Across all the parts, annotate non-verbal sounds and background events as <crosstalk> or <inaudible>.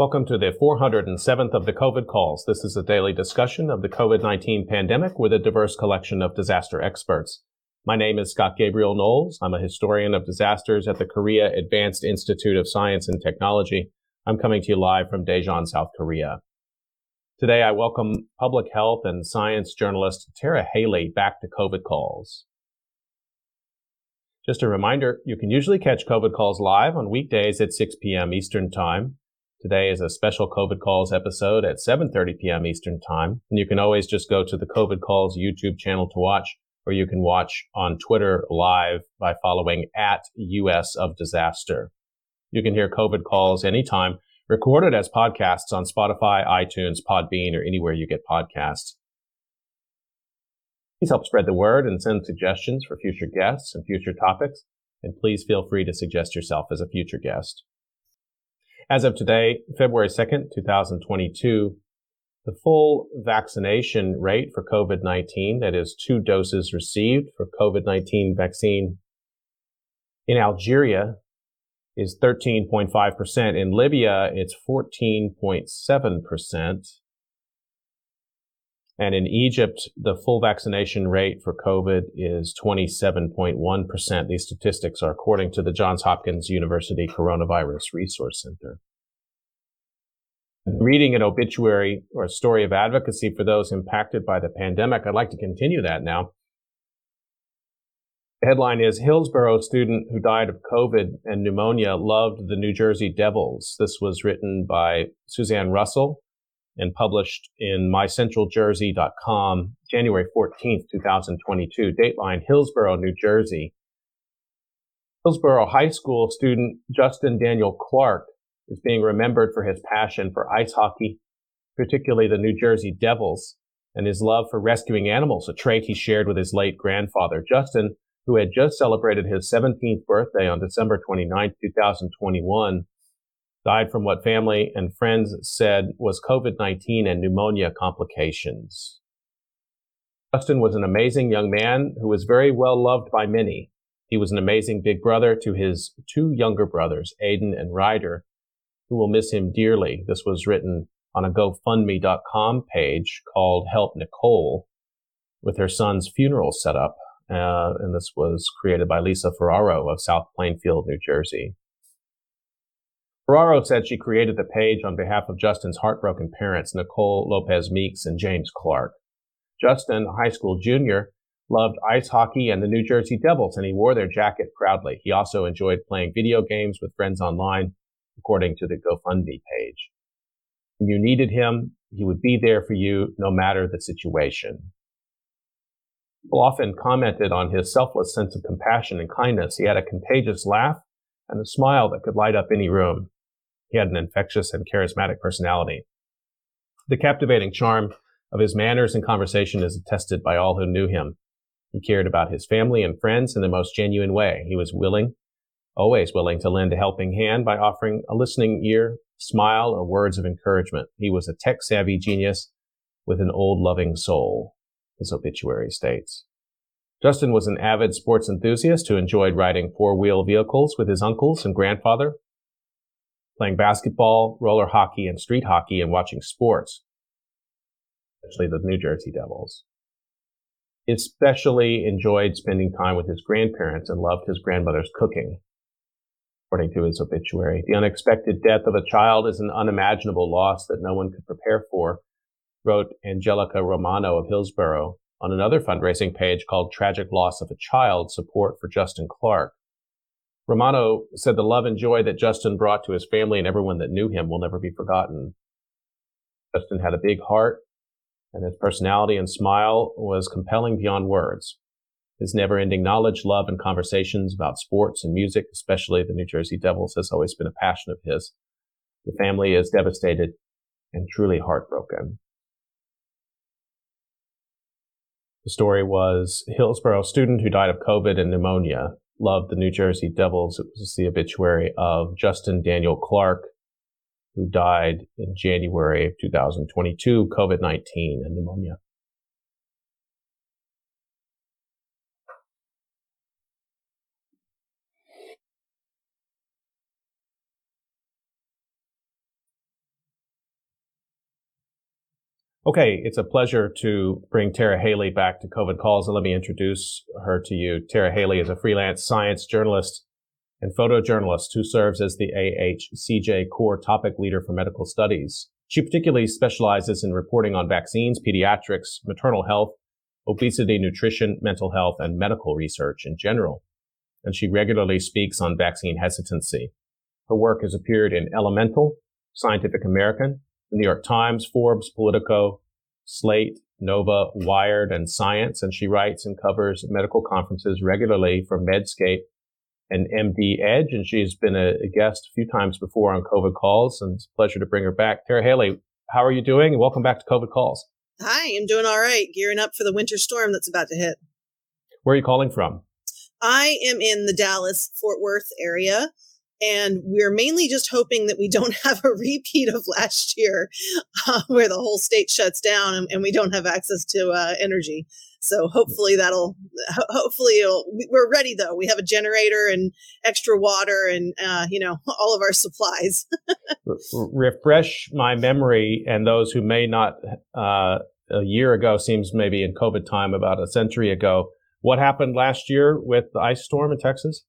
Welcome to the 407th of the COVID calls. This is a daily discussion of the COVID-19 pandemic with a diverse collection of disaster experts. My name is Scott Gabriel Knowles. I'm a historian of disasters at the Korea Advanced Institute of Science and Technology. I'm coming to you live from Daejeon, South Korea. Today, I welcome public health and science journalist Tara Haelle back to COVID calls. Just a reminder, you can usually catch COVID calls live on weekdays at 6 p.m. Eastern Time. Today is a special COVID calls episode at 7:30 p.m. Eastern Time, and you can always just go to the COVID calls YouTube channel to watch, or you can watch on Twitter live by following at US of Disaster. You can hear COVID calls anytime recorded as podcasts on Spotify, iTunes, Podbean, or anywhere you get podcasts. Please help spread the word and send suggestions for future guests and future topics. And please feel free to suggest yourself as a future guest. As of today, February 2nd, 2022, the full vaccination rate for COVID-19, that is two doses received for COVID-19 vaccine in Algeria is 13.5%. In Libya, it's 14.7%. And in Egypt, the full vaccination rate for COVID is 27.1%. These statistics are according to the Johns Hopkins University Coronavirus Resource Center. Reading an obituary or a story of advocacy for those impacted by the pandemic, I'd like to continue that now. The headline is Hillsborough student who died of COVID and pneumonia loved the New Jersey Devils. This was written by Suzanne Russell and published in mycentraljersey.com January 14th, 2022. Dateline Hillsborough, New Jersey. Hillsborough High School student Justin Daniel Clark is being remembered for his passion for ice hockey, particularly the New Jersey Devils, and his love for rescuing animals, a trait he shared with his late grandfather. Justin who had just celebrated his 17th birthday on December 29, 2021, died from what family and friends said was COVID-19 and pneumonia complications. Justin was an amazing young man who was very well loved by many. He was an amazing big brother to his two younger brothers, Aiden and Ryder, who will miss him dearly. This was written on a GoFundMe.com page called Help Nicole with her son's funeral set up uh, and this was created by Lisa Ferraro of South Plainfield, New Jersey. Ferraro said she created the page on behalf of Justin's heartbroken parents, Nicole Lopez Meeks and James Clark. Justin, a high school junior, loved ice hockey and the New Jersey Devils, and he wore their jacket proudly. He also enjoyed playing video games with friends online, according to the GoFundMe page. When you needed him, he would be there for you no matter the situation. People often commented on his selfless sense of compassion and kindness. He had a contagious laugh and a smile that could light up any room. He had an infectious and charismatic personality. The captivating charm of his manners and conversation is attested by all who knew him. He cared about his family and friends in the most genuine way. He was willing, always willing to lend a helping hand by offering a listening ear, smile, or words of encouragement. He was a tech savvy genius with an old loving soul his obituary states. Justin was an avid sports enthusiast who enjoyed riding four-wheel vehicles with his uncles and grandfather, playing basketball, roller hockey, and street hockey, and watching sports, especially the New Jersey Devils. He especially enjoyed spending time with his grandparents and loved his grandmother's cooking. According to his obituary, the unexpected death of a child is an unimaginable loss that no one could prepare for, wrote Angelica Romano of Hillsborough on another fundraising page called Tragic Loss of a Child Support for Justin Clark. Romano said the love and joy that Justin brought to his family and everyone that knew him will never be forgotten. Justin had a big heart, and his personality and smile was compelling beyond words. His never-ending knowledge, love, and conversations about sports and music, especially the New Jersey Devils, has always been a passion of his. The family is devastated and truly heartbroken. The story was Hillsborough student who died of COVID and pneumonia loved the New Jersey Devils. It was the obituary of Justin Daniel Clark, who died in January of 2022, COVID-19 and pneumonia. Okay, it's a pleasure to bring Tara Haelle back to COVID Calls, and let me introduce her to you. Tara Haelle is a freelance science journalist and photojournalist who serves as the AHCJ core topic leader for medical studies. She particularly specializes in reporting on vaccines, pediatrics, maternal health, obesity, nutrition, mental health, and medical research in general. And she regularly speaks on vaccine hesitancy. Her work has appeared in Elemental, Scientific American, the New York Times, Forbes, Politico, Slate, Nova, Wired, and Science. And she writes and covers medical conferences regularly for Medscape and MD Edge. And she's been a, a guest a few times before on COVID calls. And it's a pleasure to bring her back. Tara Haelle, how are you doing? And welcome back to COVID calls. Hi, I'm doing all right. Gearing up for the winter storm that's about to hit. Where are you calling from? I am in the Dallas Fort Worth area. And we're mainly just hoping that we don't <laughs> have a repeat of last year uh, where the whole state shuts down and, and we don't have access to uh, energy. So hopefully that'll, hopefully we're ready though. We have a generator and extra water and, uh, you know, <laughs> all of our supplies. <laughs> Refresh my memory and those who may not, uh, a year ago seems maybe in COVID time, about a century ago. What happened last year with the ice storm in Texas?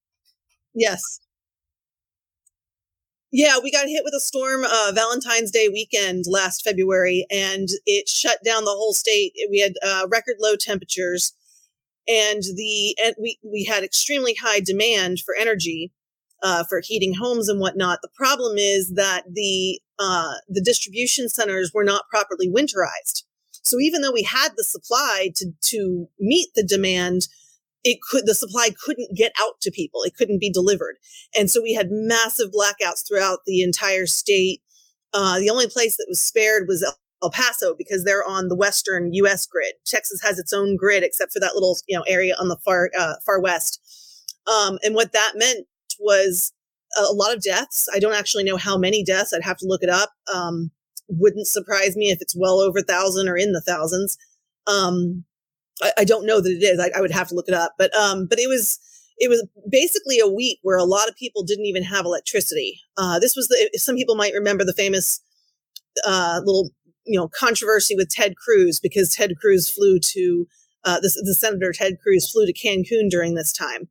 Yes. Yeah, we got hit with a storm uh, Valentine's Day weekend last February, and it shut down the whole state. We had uh, record low temperatures, and the and we we had extremely high demand for energy uh, for heating homes and whatnot. The problem is that the uh, the distribution centers were not properly winterized. So even though we had the supply to to meet the demand, it could the supply couldn't get out to people. It couldn't be delivered. And so we had massive blackouts throughout the entire state. Uh, the only place that was spared was el paso because they're on the western us grid. Texas has its own grid except for that little you know area on the far uh, far west. Um, and what that meant was a lot of deaths. I don't actually know how many deaths. I'd have to look it up. Um, wouldn't surprise me if it's well over a thousand or in the thousands. Um, I, I don't know that it is. I, I, would have to look it up, but um, but it was it was basically a week where a lot of people didn't even have electricity. Uh, this was the some people might remember the famous uh, little you know controversy with Ted Cruz because Ted Cruz flew to uh, the, the senator Ted Cruz flew to Cancun during this time,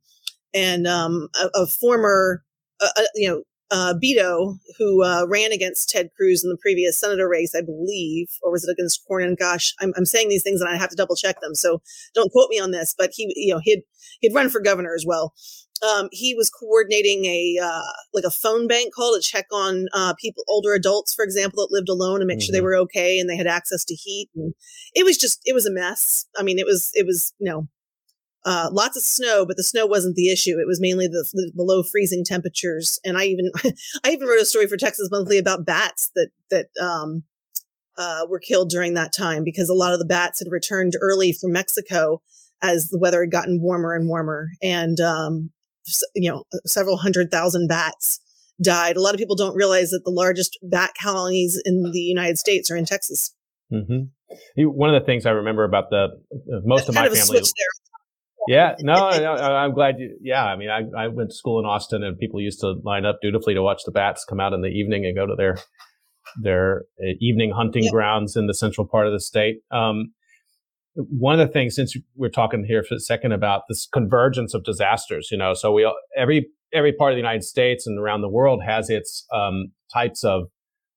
and um, a, a, former uh, uh, you know uh, Beto, who uh, ran against Ted Cruz in the previous senator race, I believe, or was it against Cornyn? Gosh, I'm, I'm saying these things and I have to double check them, so don't quote me on this. But he, you know, he'd he'd run for governor as well. Um, he was coordinating a uh, like a phone bank call to check on uh, people, older adults, for example, that lived alone and make mm-hmm. sure they mm-hmm. were okay and they had access to heat. And it was just it was a mess. I mean, it was it was you know uh, lots of snow, but the snow wasn't the issue. It was mainly the, the, below freezing temperatures. And I even <laughs> I even wrote a story for Texas Monthly about bats that that um, uh, were killed during that time because a lot of the bats had returned early from Mexico as the weather had gotten warmer and warmer, and um, you know several hundred thousand bats died. A lot of people don't realize that the largest bat colonies in the United States are in Texas. Mm-hmm. One of the things I remember about the uh, most That's of my family yeah, no, I, am glad you. Yeah, I mean, I, I went to school in Austin, and people used to line up dutifully to watch the bats come out in the evening and go to their their uh, evening hunting yeah. grounds in the central part of the state. Um, one of the things, since we're talking here for a second about this convergence of disasters, you know, so we every every part of the United States and around the world has its um, types of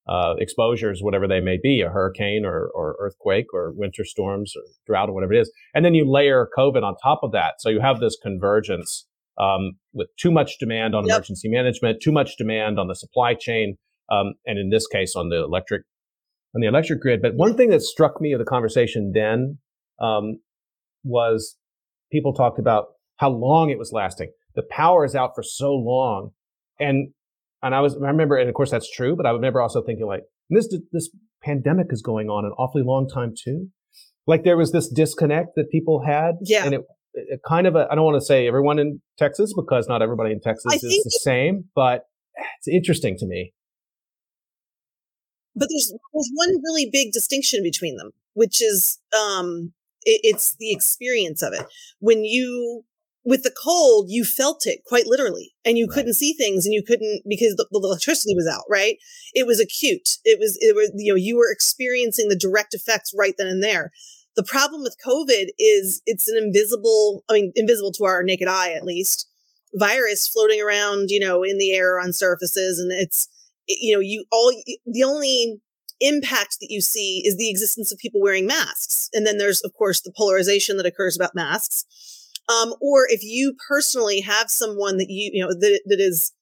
uh, exposures, whatever they may be, a hurricane or, or earthquake or winter storms or drought or whatever it is. And then you layer COVID on top of that. So you have this convergence um, with too much demand on yep. emergency management, too much demand on the supply chain, um, and in this case on the electric on the electric grid. But one thing that struck me of the conversation then um, was people talked about how long it was lasting. The power is out for so long, and and I was, I remember, and of course that's true, but I remember also thinking like, this, this pandemic is going on an awfully long time too. Like there was this disconnect that people had. Yeah. And it, it kind of, I don't want to say everyone in Texas because not everybody in Texas I is the same, but it's interesting to me. But there's, there's one really big distinction between them, which is, um, it, it's the experience of it. When you with the cold, you felt it quite literally and you right. couldn't see things and you couldn't because the, the, electricity was out, right? It was acute. It was, it was, you know, you were experiencing the direct effects right then and there. The problem with COVID is it's an invisible, I mean, invisible to our naked eye, at least virus floating around, you know, in the air on surfaces. And it's, you know, you all, the only impact that you see is the existence of people wearing masks. And then there's, of course, the polarization that occurs about masks um, or if you personally have someone that you, you know, that, that is,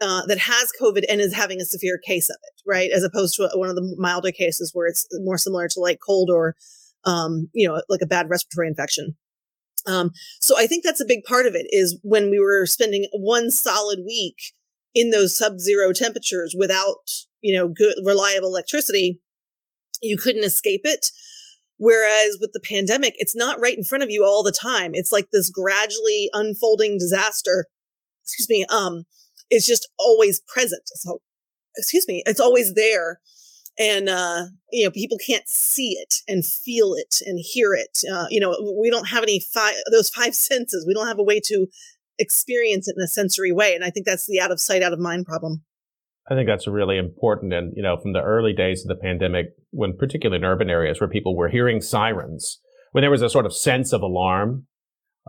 uh, that has COVID and is having a severe case of it, right? As opposed to one of the milder cases where it's more similar to like cold or, um, you know, like a bad respiratory infection. Um, so I think that's a big part of it is when we were spending one solid week in those sub-zero temperatures without, you know, good, reliable electricity, you couldn't escape it. Whereas with the pandemic, it's not right in front of you all the time. It's like this gradually unfolding disaster. Excuse me. Um, it's just always present. So, excuse me, it's always there. And, uh, you know, people can't see it and feel it and hear it. Uh, you know, we don't have any five, those five <laughs> senses. We don't have a way to experience it in a sensory way. And I think that's the out of sight, out of mind problem. I think that's really important. And, you know, from the early days of the pandemic, when particularly in urban areas where people were hearing sirens, when there was a sort of sense of alarm,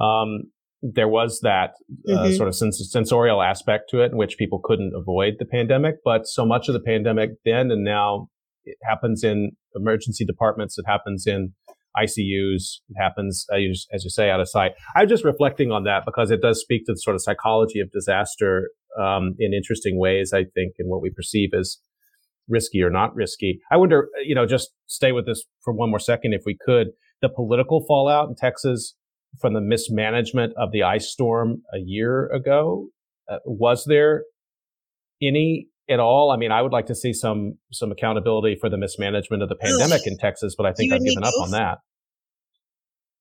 um, there was that uh, mm-hmm. sort of sens- sensorial aspect to it in which people couldn't avoid the pandemic. But so much of the pandemic then and now it happens in emergency departments. It happens in ICUs. It happens, as you say, out of sight. I'm just reflecting on that because it does speak to the sort of psychology of disaster um, in interesting ways, I think, in what we perceive as risky or not risky. I wonder, you know, just stay with this for one more second, if we could. The political fallout in Texas from the mismanagement of the ice storm a year ago, uh, was there any at all? I mean, I would like to see some some accountability for the mismanagement of the pandemic in Texas, but I think I've given up on that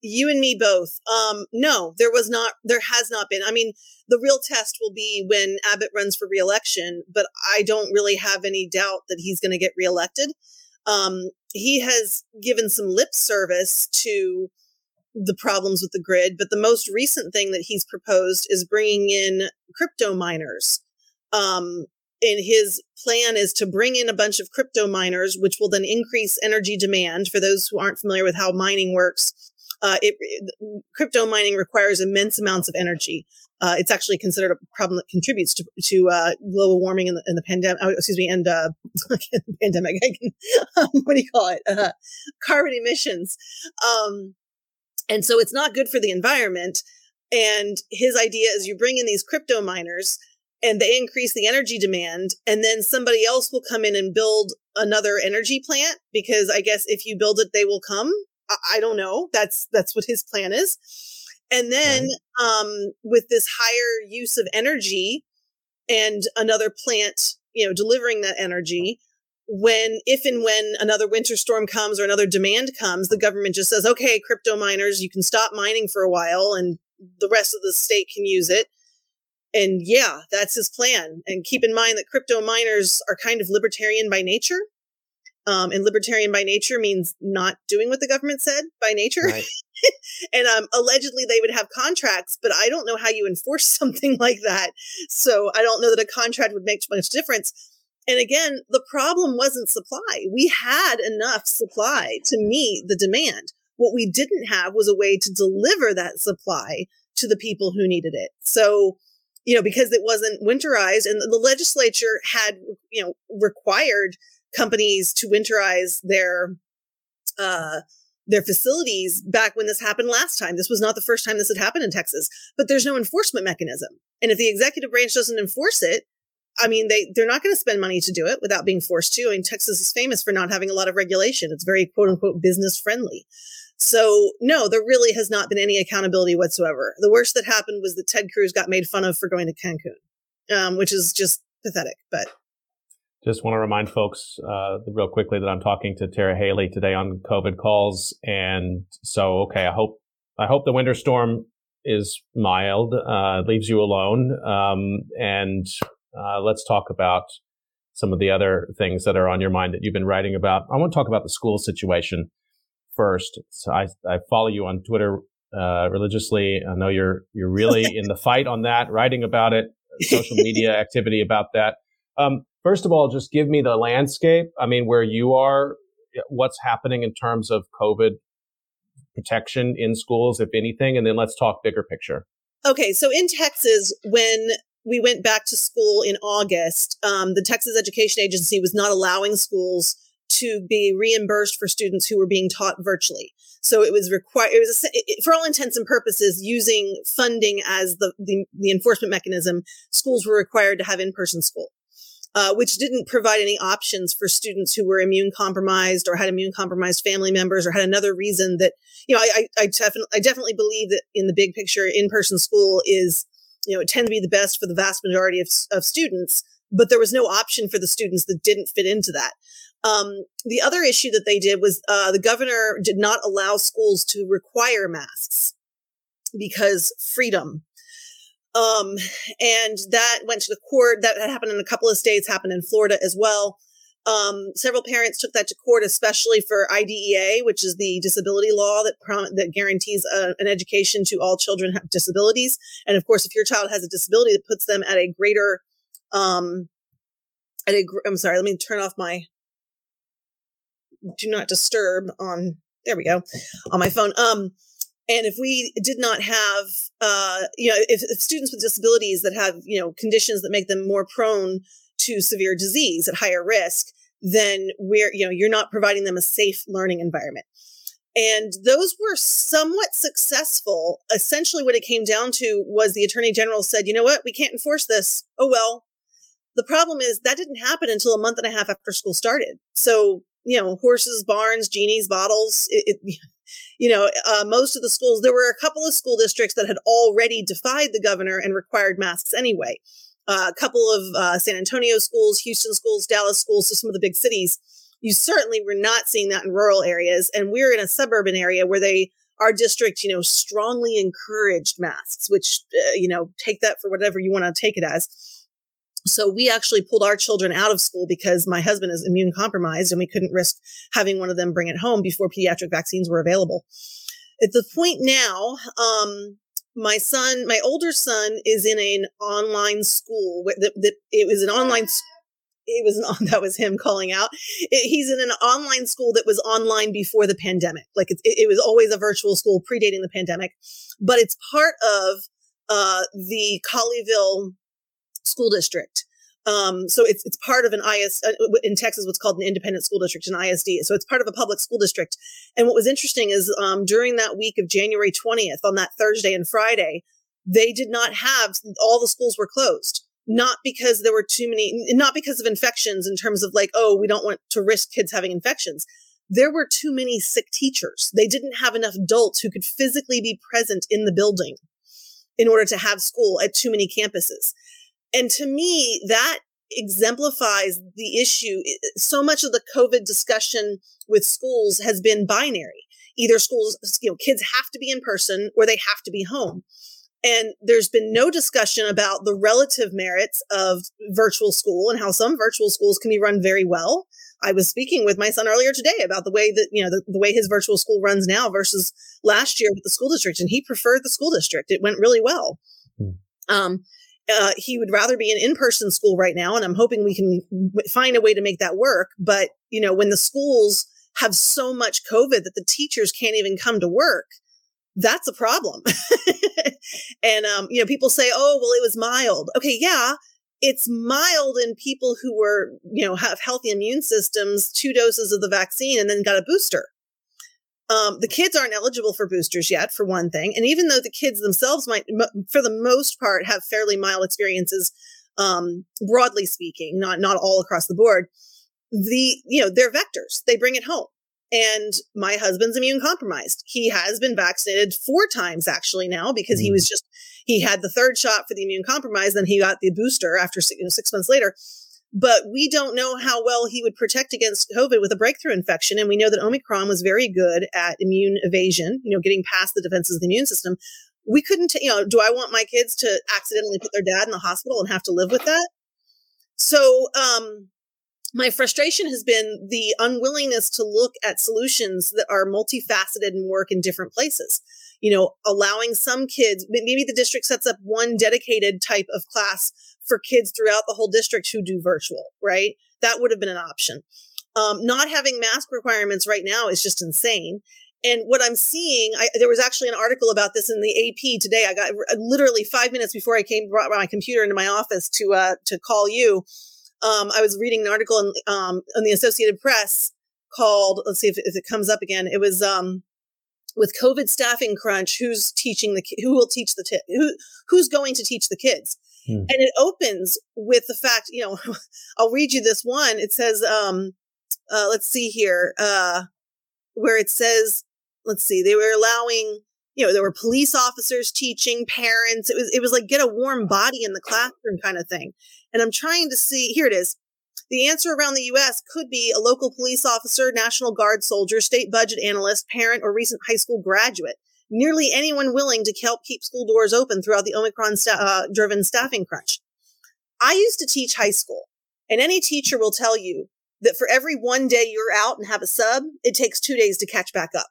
you and me both. Um, no, there was not, there has not been. I mean, the real test will be when Abbott runs for reelection, but I don't really have any doubt that he's going to get reelected. Um, he has given some lip service to the problems with the grid, but the most recent thing that he's proposed is bringing in crypto miners. Um, and his plan is to bring in a bunch of crypto miners, which will then increase energy demand. For those who aren't familiar with how mining works, uh, it, it, crypto mining requires immense amounts of energy. Uh, it's actually considered a problem that contributes to, to uh, global warming and the, the pandemic. Oh, excuse me, and uh, <laughs> pandemic. <laughs> Um, what do you call it? <laughs> Uh, carbon emissions. Um, and so it's not good for the environment. And his idea is you bring in these crypto miners and they increase the energy demand and then somebody else will come in and build another energy plant because i guess if you build it they will come I don't know. That's that's what his plan is. And then um, with this higher use of energy and another plant, you know, delivering that energy, when if and when another winter storm comes or another demand comes, the government just says, "Okay, crypto miners, you can stop mining for a while, and the rest of the state can use it." And yeah, that's his plan. And keep in mind that crypto miners are kind of libertarian by nature. Um, and libertarian by nature means not doing what the government said by nature. Right. <laughs> and um, allegedly they would have contracts, but I don't know how you enforce <laughs> something like that. So I don't know that a contract would make much difference. And again, the problem wasn't supply. We had enough supply to meet the demand. What we didn't have was a way to deliver that supply to the people who needed it. So, you know, because it wasn't winterized and the legislature had, you know, required companies to winterize their uh, their facilities back when this happened last time. This was not the first time this had happened in Texas, but there's no enforcement mechanism. And if the executive branch doesn't enforce it, I mean, they, they're not going to spend money to do it without being forced to. I mean, Texas is famous for not having a lot of regulation. It's very quote unquote business friendly. So no, there really has not been any accountability whatsoever. The worst that happened was that Ted Cruz got made fun of for going to Cancun, um, which is just pathetic, but just want to remind folks uh, real quickly that I'm talking to Tara Haelle today on COVID calls, and so okay, I hope I hope the winter storm is mild, uh, leaves you alone, um, and uh, let's talk about some of the other things that are on your mind that you've been writing about. I want to talk about the school situation first. So I, I follow you on Twitter uh, religiously. I know you're you're really <laughs> in the fight on that, writing about it, <laughs> social media activity about that. Um, first of all, just give me the landscape. I mean, where you are, what's happening in terms of COVID protection in schools, if anything, and then let's talk bigger picture. Okay, so in Texas, when we went back to school in August, um, the Texas Education Agency was not allowing schools to be reimbursed for students who were being taught virtually. So it was required, it was, it, for all intents and purposes, using funding as the, the, the enforcement mechanism, schools were required to have in person school. Uh, which didn't provide any options for students who were immune compromised or had immune compromised family members or had another reason that, you know, I, I, I, definitely, I definitely believe that in the big picture, in person school is, you know, it tends to be the best for the vast majority of, of students, but there was no option for the students that didn't fit into that. Um, the other issue that they did was uh, the governor did not allow schools to require masks because freedom. Um, and that went to the court. That happened in a couple of states, happened in Florida as well. Um, several parents took that to court, especially for IDEA, which is the disability law that prom- that guarantees uh, an education to all children have disabilities. And of course, if your child has a disability, that puts them at a greater, um, at a. Gr- I'm sorry, let me turn off my do not disturb on there we go on my phone um and if we did not have uh you know if, if students with disabilities that have you know conditions that make them more prone to severe disease at higher risk then we're you know you're not providing them a safe learning environment. And those were somewhat successful. Essentially what it came down to was the attorney general said you know what? We can't enforce this. Oh well. The problem is that didn't happen until a month and a half after school started. So you know, horses, barns, genies, bottles. It, it, <laughs> you know, uh, most of the schools, there were a couple of school districts that had already defied the governor and required masks anyway. Uh, a couple of uh, San Antonio schools, Houston schools, Dallas schools, so some of the big cities. You certainly were not seeing that in rural areas. And we're in a suburban area where they, our district, you know, strongly encouraged masks, which, uh, you know, take that for whatever you want to take it as. So we actually pulled our children out of school because my husband is immune compromised and we couldn't risk having one of them bring it home before pediatric vaccines were available. At the point now, um, my son, my older son is in an online school that, that it was an online school it was an, <laughs> that was him calling out. It, he's in an online school that was online before the pandemic. Like it, it, was always a virtual school predating the pandemic, but it's part of uh, the Colleyville school district. Um, so it's it's part of an IS uh, in Texas, what's called an independent school district, an ISD. So it's part of a public school district. And what was interesting is um, during that week of January 20th, on that Thursday and Friday, they did not have all the schools were closed. Not because there were too many, not because of infections in terms of like, oh, we don't want to risk kids having infections. There were too many sick teachers. They didn't have enough adults who could physically be present in the building in order to have school at too many campuses. And to me, that exemplifies the issue. So much of the COVID discussion with schools has been binary. Either schools, you know, kids have to be in person or they have to be home. And there's been no discussion about the relative merits of virtual school and how some virtual schools can be run very well. I was speaking with my son earlier today about the way that, you know, the, the way his virtual school runs now versus last year with the school district. And he preferred the school district. It went really well. Hmm. Um, uh, he would rather be in in-person school right now and i'm hoping we can find a way to make that work. But you know when the schools have so much covid that the teachers can't even come to work that's a problem. <laughs> And um, you know people say oh well it was mild. Okay yeah it's mild in people who were you know have healthy immune systems two doses of the vaccine and then got a booster um, the kids aren't eligible for boosters yet, for one thing. And even though the kids themselves might, for the most part, have fairly mild experiences, um, broadly speaking, not not all across the board, the you know they're vectors. They bring it home. And my husband's immune compromised. He has been vaccinated four times actually now because he mm. was just he had the third shot for the immune compromise, then he got the booster after you know, six months later but we don't know how well he would protect against COVID with a breakthrough infection. And we know that Omicron was very good at immune evasion, you know, getting past the defenses of the immune system. We couldn't, you know, do I want my kids to accidentally put their dad in the hospital and have to live with that? So, um, my frustration has been the unwillingness to look at solutions that are multifaceted and work in different places. You know, allowing some kids, maybe the district sets up one dedicated type of class for kids throughout the whole district who do virtual, right? That would have been an option. Um, not having mask requirements right now is just insane. And what I'm seeing, I, there was actually an article about this in the AP today. I got literally five minutes before I came brought my computer into my office to uh, to call you. Um, I was reading an article in, um, in the Associated Press called. Let's see if, if it comes up again. It was um, with COVID staffing crunch. Who's teaching the who will teach the t- who who's going to teach the kids? Hmm. And it opens with the fact, you know, <laughs> I'll read you this one. It says, um, uh, let's see here, uh, where it says, let's see, they were allowing, you know, there were police officers teaching parents. It was, it was like get a warm body in the classroom kind of thing. And I'm trying to see, here it is. The answer around the US could be a local police officer, National Guard soldier, state budget analyst, parent, or recent high school graduate nearly anyone willing to help keep school doors open throughout the Omicron sta- uh, driven staffing crunch. I used to teach high school, and any teacher will tell you that for every one day you're out and have a sub, it takes two days to catch back up.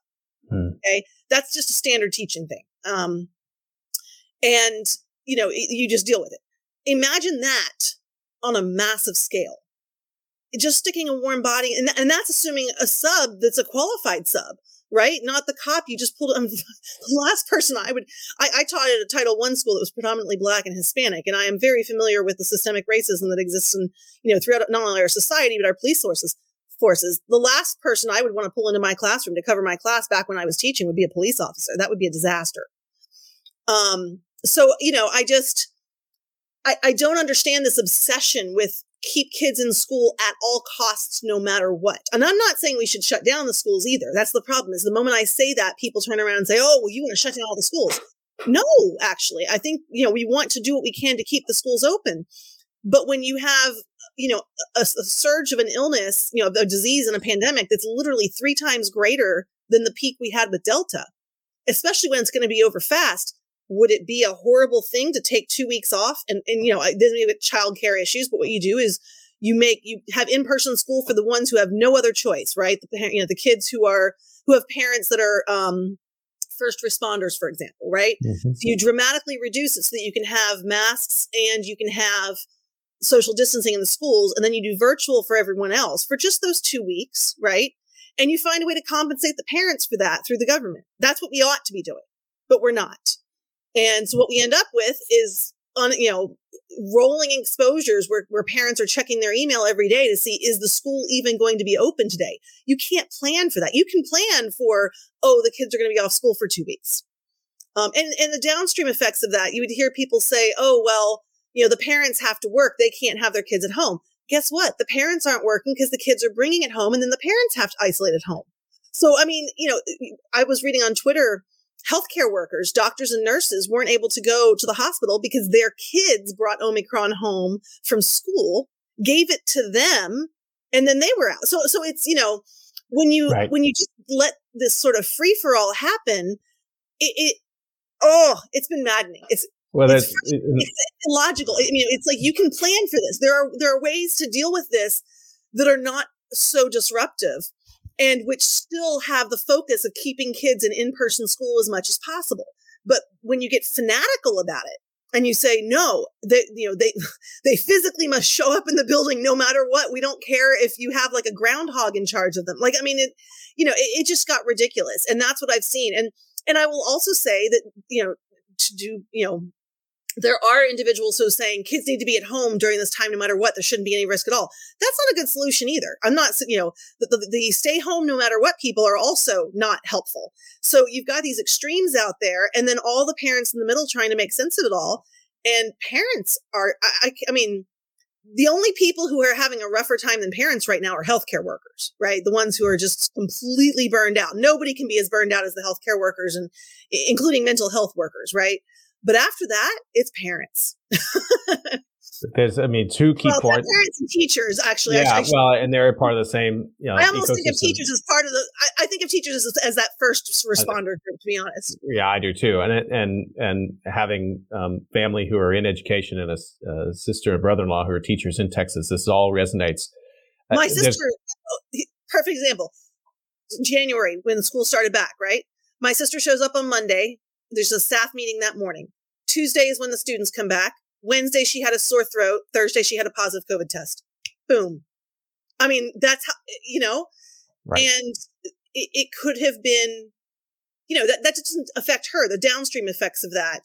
Hmm. Okay. That's just a standard teaching thing. Um, and, you know, you just deal with it. Imagine that on a massive scale. Just sticking a warm body, and, and that's assuming a sub that's a qualified sub right? Not the cop you just pulled. Um, <laughs> the last person I would, I, I, taught at a Title One school that was predominantly Black and Hispanic, and I am very familiar with the systemic racism that exists in, you know, throughout not only our society but our police sources. Forces. The last person I would want to pull into my classroom to cover my class back when I was teaching would be a police officer. That would be a disaster. Um. So you know, I just, I, I don't understand this obsession with keep kids in school at all costs, no matter what. And I'm not saying we should shut down the schools either. That's the problem is the moment I say that, people turn around and say, oh, well, you want to shut down all the schools. No, actually, I think, you know, we want to do what we can to keep the schools open. But when you have, you know, a, a surge of an illness, you know, a disease and a pandemic that's literally three times greater than the peak we had with Delta, especially when it's going to be over fast, would it be a horrible thing to take two weeks off? And, and you know there's maybe childcare issues but what you do is you make you have in-person school for the ones who have no other choice right? The you know the kids who are who have parents that are um first responders for example right? Mm-hmm. so you dramatically reduce it so that you can have masks and you can have social distancing in the schools and then you do virtual for everyone else for just those two weeks right? And you find a way to compensate the parents for that through the government. That's what we ought to be doing but we're not and so what we end up with is on, you know, rolling exposures where, where parents are checking their email every day to see, is the school even going to be open today? You can't plan for that. You can plan for, oh, the kids are going to be off school for two weeks. Um, and, and the downstream effects of that, you would hear people say, oh, well, you know, the parents have to work. They can't have their kids at home. Guess what? The parents aren't working because the kids are bringing it home and then the parents have to isolate at home. So, I mean, you know, I was reading on Twitter healthcare workers, doctors and nurses weren't able to go to the hospital because their kids brought Omicron home from school, gave it to them, and then they were out. So, so it's, you know, when you, right. when you just let this sort of free for all happen, it, it, oh, it's been maddening. It's, well, it's, it, it's illogical. I mean, it's like you can plan for this. There are, there are ways to deal with this that are not so disruptive and which still have the focus of keeping kids in in-person school as much as possible. But when you get fanatical about it and you say no, they you know they <laughs> they physically must show up in the building no matter what. We don't care if you have like a groundhog in charge of them. Like I mean, it you know it, it just got ridiculous, and that's what I've seen. And and I will also say that you know to do you know there are individuals who are saying kids need to be at home during this time no matter what there shouldn't be any risk at all that's not a good solution either i'm not you know the, the, the, stay home no matter what people are also not helpful so you've got these extremes out there and then all the parents in the middle trying to make sense of it all and parents are i, I mean the only people who are having a rougher time than parents right now are healthcare workers, right? The ones who are just completely burned out. Nobody can be as burned out as the healthcare workers and including mental health workers, right? But after that, it's parents. <laughs> There's, I mean, two key well, points. Parents and teachers, actually. Yeah, well, and they're part of the same. You know, I almost ecosystem. think of teachers as part of the. I, I think of teachers as, as, that first responder group. To be honest. Yeah, I do too. And and and having um, family who are in education and a, sister and brother-in-law who are teachers in Texas, this all resonates. Uh, My sister, oh, perfect example. January when school started back, right? My sister shows up on Monday. There's a staff meeting that morning. Tuesday is when the students come back. Wednesday, she had a sore throat. Thursday, she had a positive COVID test. Boom. I mean, that's how, you know, right. and it, it could have been, you know, that, that doesn't affect her. The downstream effects of that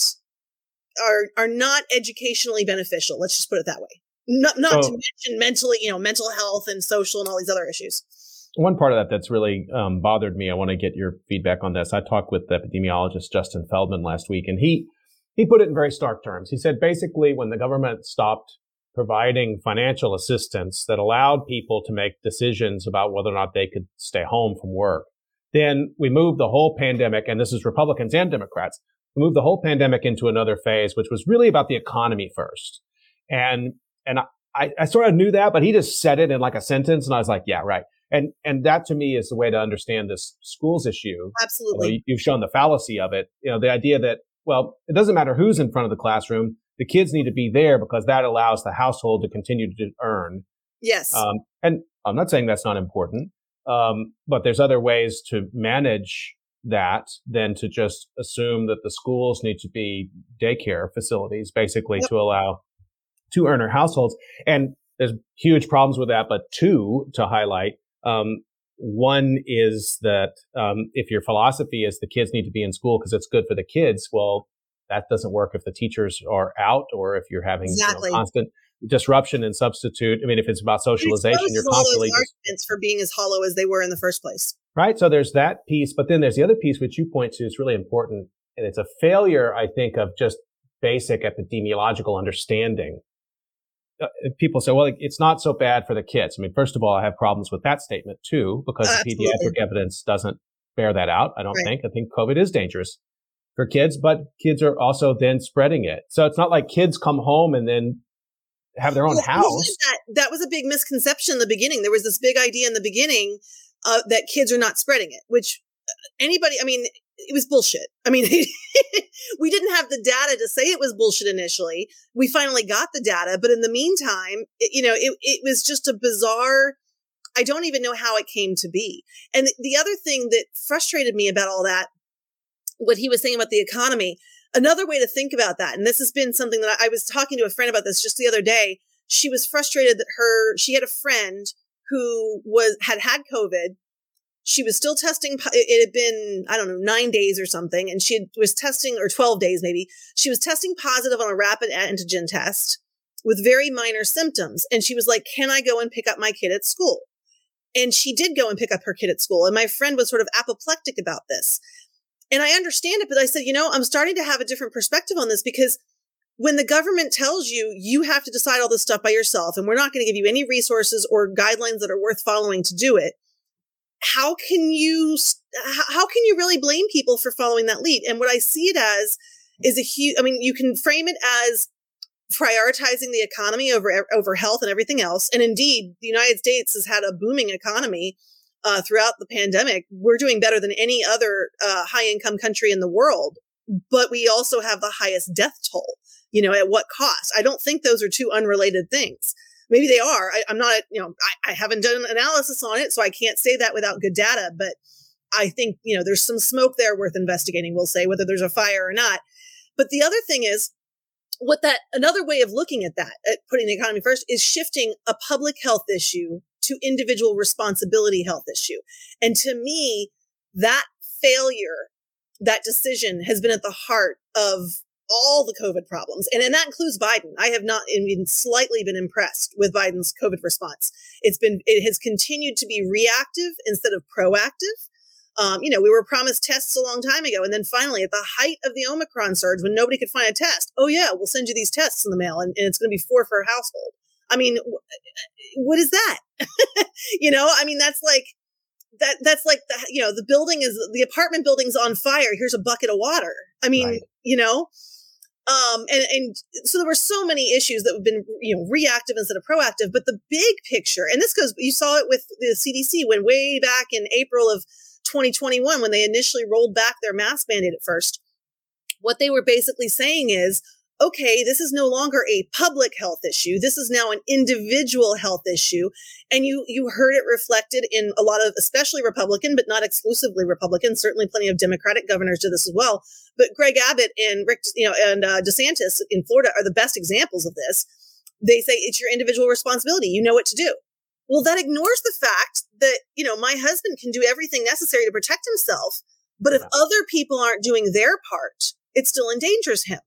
are, are not educationally beneficial. Let's just put it that way. Not, not so, to mention mentally, you know, mental health and social and all these other issues. One part of that that's really um, bothered me. I want to get your feedback on this. I talked with the epidemiologist Justin Feldman last week, and he he put it in very stark terms. He said basically when the government stopped providing financial assistance that allowed people to make decisions about whether or not they could stay home from work, then we moved the whole pandemic, and this is Republicans and Democrats, we moved the whole pandemic into another phase, which was really about the economy first. And and I, I sort of knew that, but he just said it in like a sentence, and I was like, yeah, right. And and that to me is the way to understand this schools issue. Absolutely, you've shown the fallacy of it. You know, the idea that well, it doesn't matter who's in front of the classroom. The kids need to be there because that allows the household to continue to earn. Yes. Um, and I'm not saying that's not important, um, but there's other ways to manage that than to just assume that the schools need to be daycare facilities, basically yep. to allow two earner households. And there's huge problems with that, but two to highlight. Um, one is that um, if your philosophy is the kids need to be in school because it's good for the kids, well, that doesn't work if the teachers are out or if you're having exactly. you know, constant disruption and substitute. I mean, if it's about socialization, it's you're constantly arguments for being as hollow as they were in the first place. Right. So there's that piece, but then there's the other piece which you point to is really important, and it's a failure, I think, of just basic epidemiological understanding people say, well, it's not so bad for the kids. I mean, first of all, I have problems with that statement too, because uh, the pediatric evidence doesn't bear that out. I don't right. think. I think COVID is dangerous for kids, but kids are also then spreading it. So it's not like kids come home and then have their own well, house. That, that was a big misconception in the beginning. There was this big idea in the beginning uh, that kids are not spreading it, which uh, anybody, I mean, it was bullshit. I mean, <laughs> we didn't have the data to say it was bullshit initially. We finally got the data, but in the meantime, it, you know, it, it was just a bizarre. I don't even know how it came to be. And the other thing that frustrated me about all that, what he was saying about the economy, another way to think about that, and this has been something that I, I was talking to a friend about this just the other day. She was frustrated that her, she had a friend who was, had had COVID she was still testing. It had been, I don't know, nine days or something. And she was testing, or 12 days maybe. She was testing positive on a rapid antigen test with very minor symptoms. And she was like, Can I go and pick up my kid at school? And she did go and pick up her kid at school. And my friend was sort of apoplectic about this. And I understand it, but I said, you know, I'm starting to have a different perspective on this because when the government tells you you have to decide all this stuff by yourself and we're not going to give you any resources or guidelines that are worth following to do it, how can you how can you really blame people for following that lead? And what i see it as is a huge i mean you can frame it as prioritizing the economy over over health and everything else. And indeed the united states has had a booming economy uh, throughout the pandemic. We're doing better than any other uh, high income country in the world but we also have the highest death toll you know at what cost? I don't think those are two unrelated things maybe they are. I, am not, you know, I, I haven't done an analysis on it, so I can't say that without good data. But I think, you know, there's some smoke there worth investigating, we'll say, whether there's a fire or not. But the other thing is, what that another way of looking at that, at putting the economy first, is shifting a public health issue to individual responsibility health issue. And to me, that failure, that decision has been at the heart of all the COVID problems. And, and that includes Biden. I have not even slightly been impressed with Biden's COVID response. It's been, it has continued to be reactive instead of proactive. Um, you know, we were promised tests a long time ago. And then finally, at the height of the Omicron surge, when nobody could find a test, oh, yeah, we'll send you these tests in the mail and, and it's going to be four for a household. I mean, what is that? <laughs> you know, I mean, that's like, that that's like the you know the building is the apartment building's on fire here's a bucket of water i mean right. you know um, and, and so there were so many issues that have been, you know, reactive instead of proactive. But the big picture, and this goes, you saw it with the CDC when way back in April of 2021, when they initially rolled back their mask mandate at first. What they were basically saying is, okay, this is no longer a public health issue. This is now an individual health issue. And you, you heard it reflected in a lot of, especially Republican, but not exclusively Republican. Certainly plenty of Democratic governors do this as well. But Greg Abbott and Rick, you know, and uh, DeSantis in Florida are the best examples of this. They say it's your individual responsibility. You know what to do. Well, that ignores the fact that, you know, my husband can do everything necessary to protect himself. But if other people aren't doing their part, it still endangers him.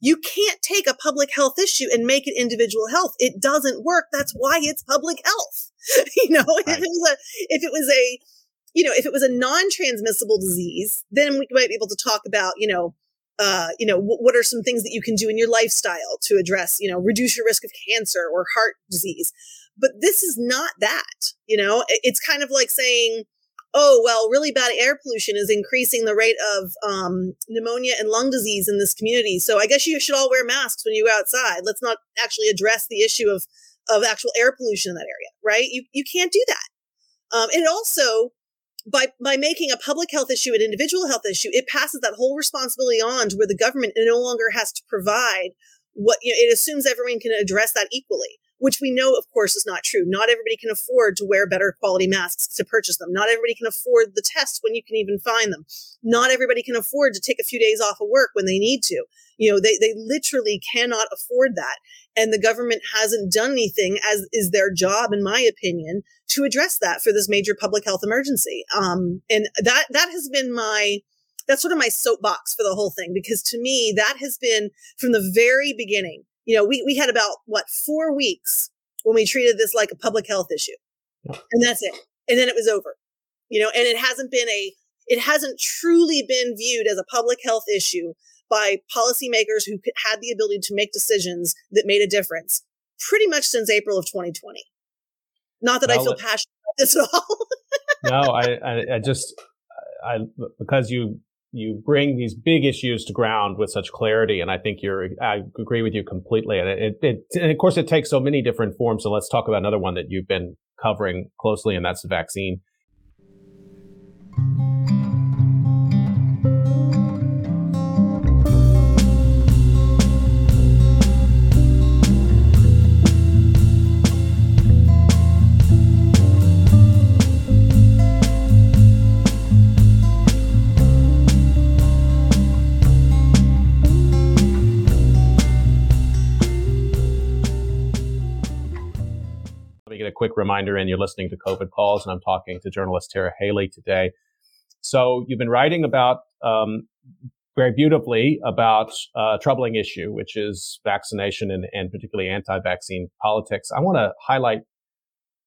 You can't take a public health issue and make it individual health. It doesn't work. That's why it's public health. <laughs> you know, right. if it was a, if it was a, you know, if it was a non-transmissible disease, then we might be able to talk about, you know, uh, you know, w- what are some things that you can do in your lifestyle to address, you know, reduce your risk of cancer or heart disease. But this is not that, you know, it's kind of like saying, oh, well, really bad air pollution is increasing the rate of um, pneumonia and lung disease in this community. So I guess you should all wear masks when you go outside. Let's not actually address the issue of, of actual air pollution in that area, right? You, you can't do that. Um, and also, by, by making a public health issue an individual health issue, it passes that whole responsibility on to where the government no longer has to provide what, you know, it assumes everyone can address that equally which we know, of course, is not true. Not everybody can afford to wear better quality masks to purchase them. Not everybody can afford the tests when you can even find them. Not everybody can afford to take a few days off of work when they need to. You know, they, they literally cannot afford that. And the government hasn't done anything, as is their job, in my opinion, to address that for this major public health emergency. Um, and that, that has been my, that's sort of my soapbox for the whole thing, because to me, that has been from the very beginning you know, we, we had about what four weeks when we treated this like a public health issue. And that's it. And then it was over. You know, and it hasn't been a it hasn't truly been viewed as a public health issue by policymakers who had the ability to make decisions that made a difference pretty much since April of 2020. Not that well, I feel passionate about this at all. <laughs> no, I, I, I just, I, because you you bring these big issues to ground with such clarity, and I think you're. I agree with you completely. And it, it, and of course, it takes so many different forms. So let's talk about another one that you've been covering closely, and that's the vaccine. Quick reminder and you're listening to COVID calls, and I'm talking to journalist Tara Haelle today. So you've been writing about um, very beautifully about a troubling issue, which is vaccination and, and particularly anti-vaccine politics. I want to highlight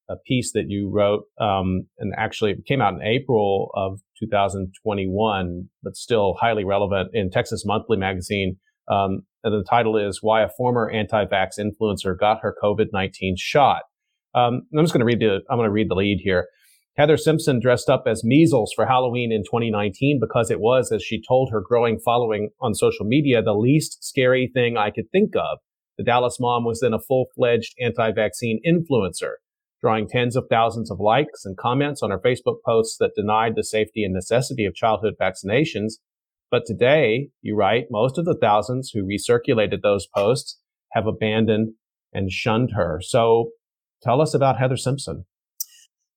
a piece that you wrote, um, and actually it came out in April of 2021, but still highly relevant in Texas Monthly magazine. Um, and the title is "Why a Former Anti-Vax Influencer Got Her COVID-19 Shot." Um, I'm just going to read the I'm going to read the lead here. Heather Simpson dressed up as measles for Halloween in 2019 because it was, as she told her growing following on social media, the least scary thing I could think of. The Dallas mom was then a full-fledged anti-vaccine influencer, drawing tens of thousands of likes and comments on her Facebook posts that denied the safety and necessity of childhood vaccinations. But today, you write, most of the thousands who recirculated those posts have abandoned and shunned her. So Tell us about Heather Simpson.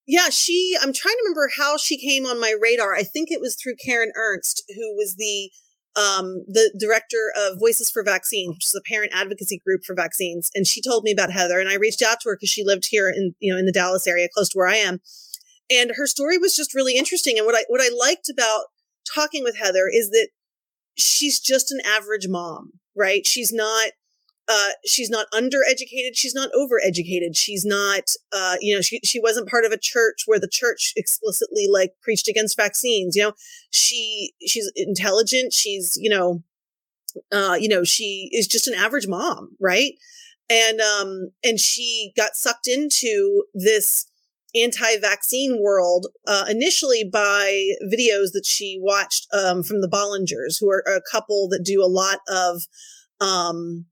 Yeah, she, I'm trying to remember how she came on my radar. I think it was through Karen Ernst, who was the um, the director of Voices for Vaccines, which is a parent advocacy group for vaccines. And she told me about Heather, and I reached out to her because she lived here in you know in the Dallas area, close to where I am. And her story was just really interesting. And what I what I liked about talking with Heather is that she's just an average mom, right? She's not uh, she's not undereducated. She's not overeducated. She's not, uh, you know, she, she wasn't part of a church where the church explicitly like preached against vaccines. You know, she, she's intelligent. She's, you know, uh, you know, she is just an average mom. Right. And, um, and she got sucked into this anti-vaccine world, uh, initially by videos that she watched, um, from the Bollingers, who are a couple that do a lot of, um,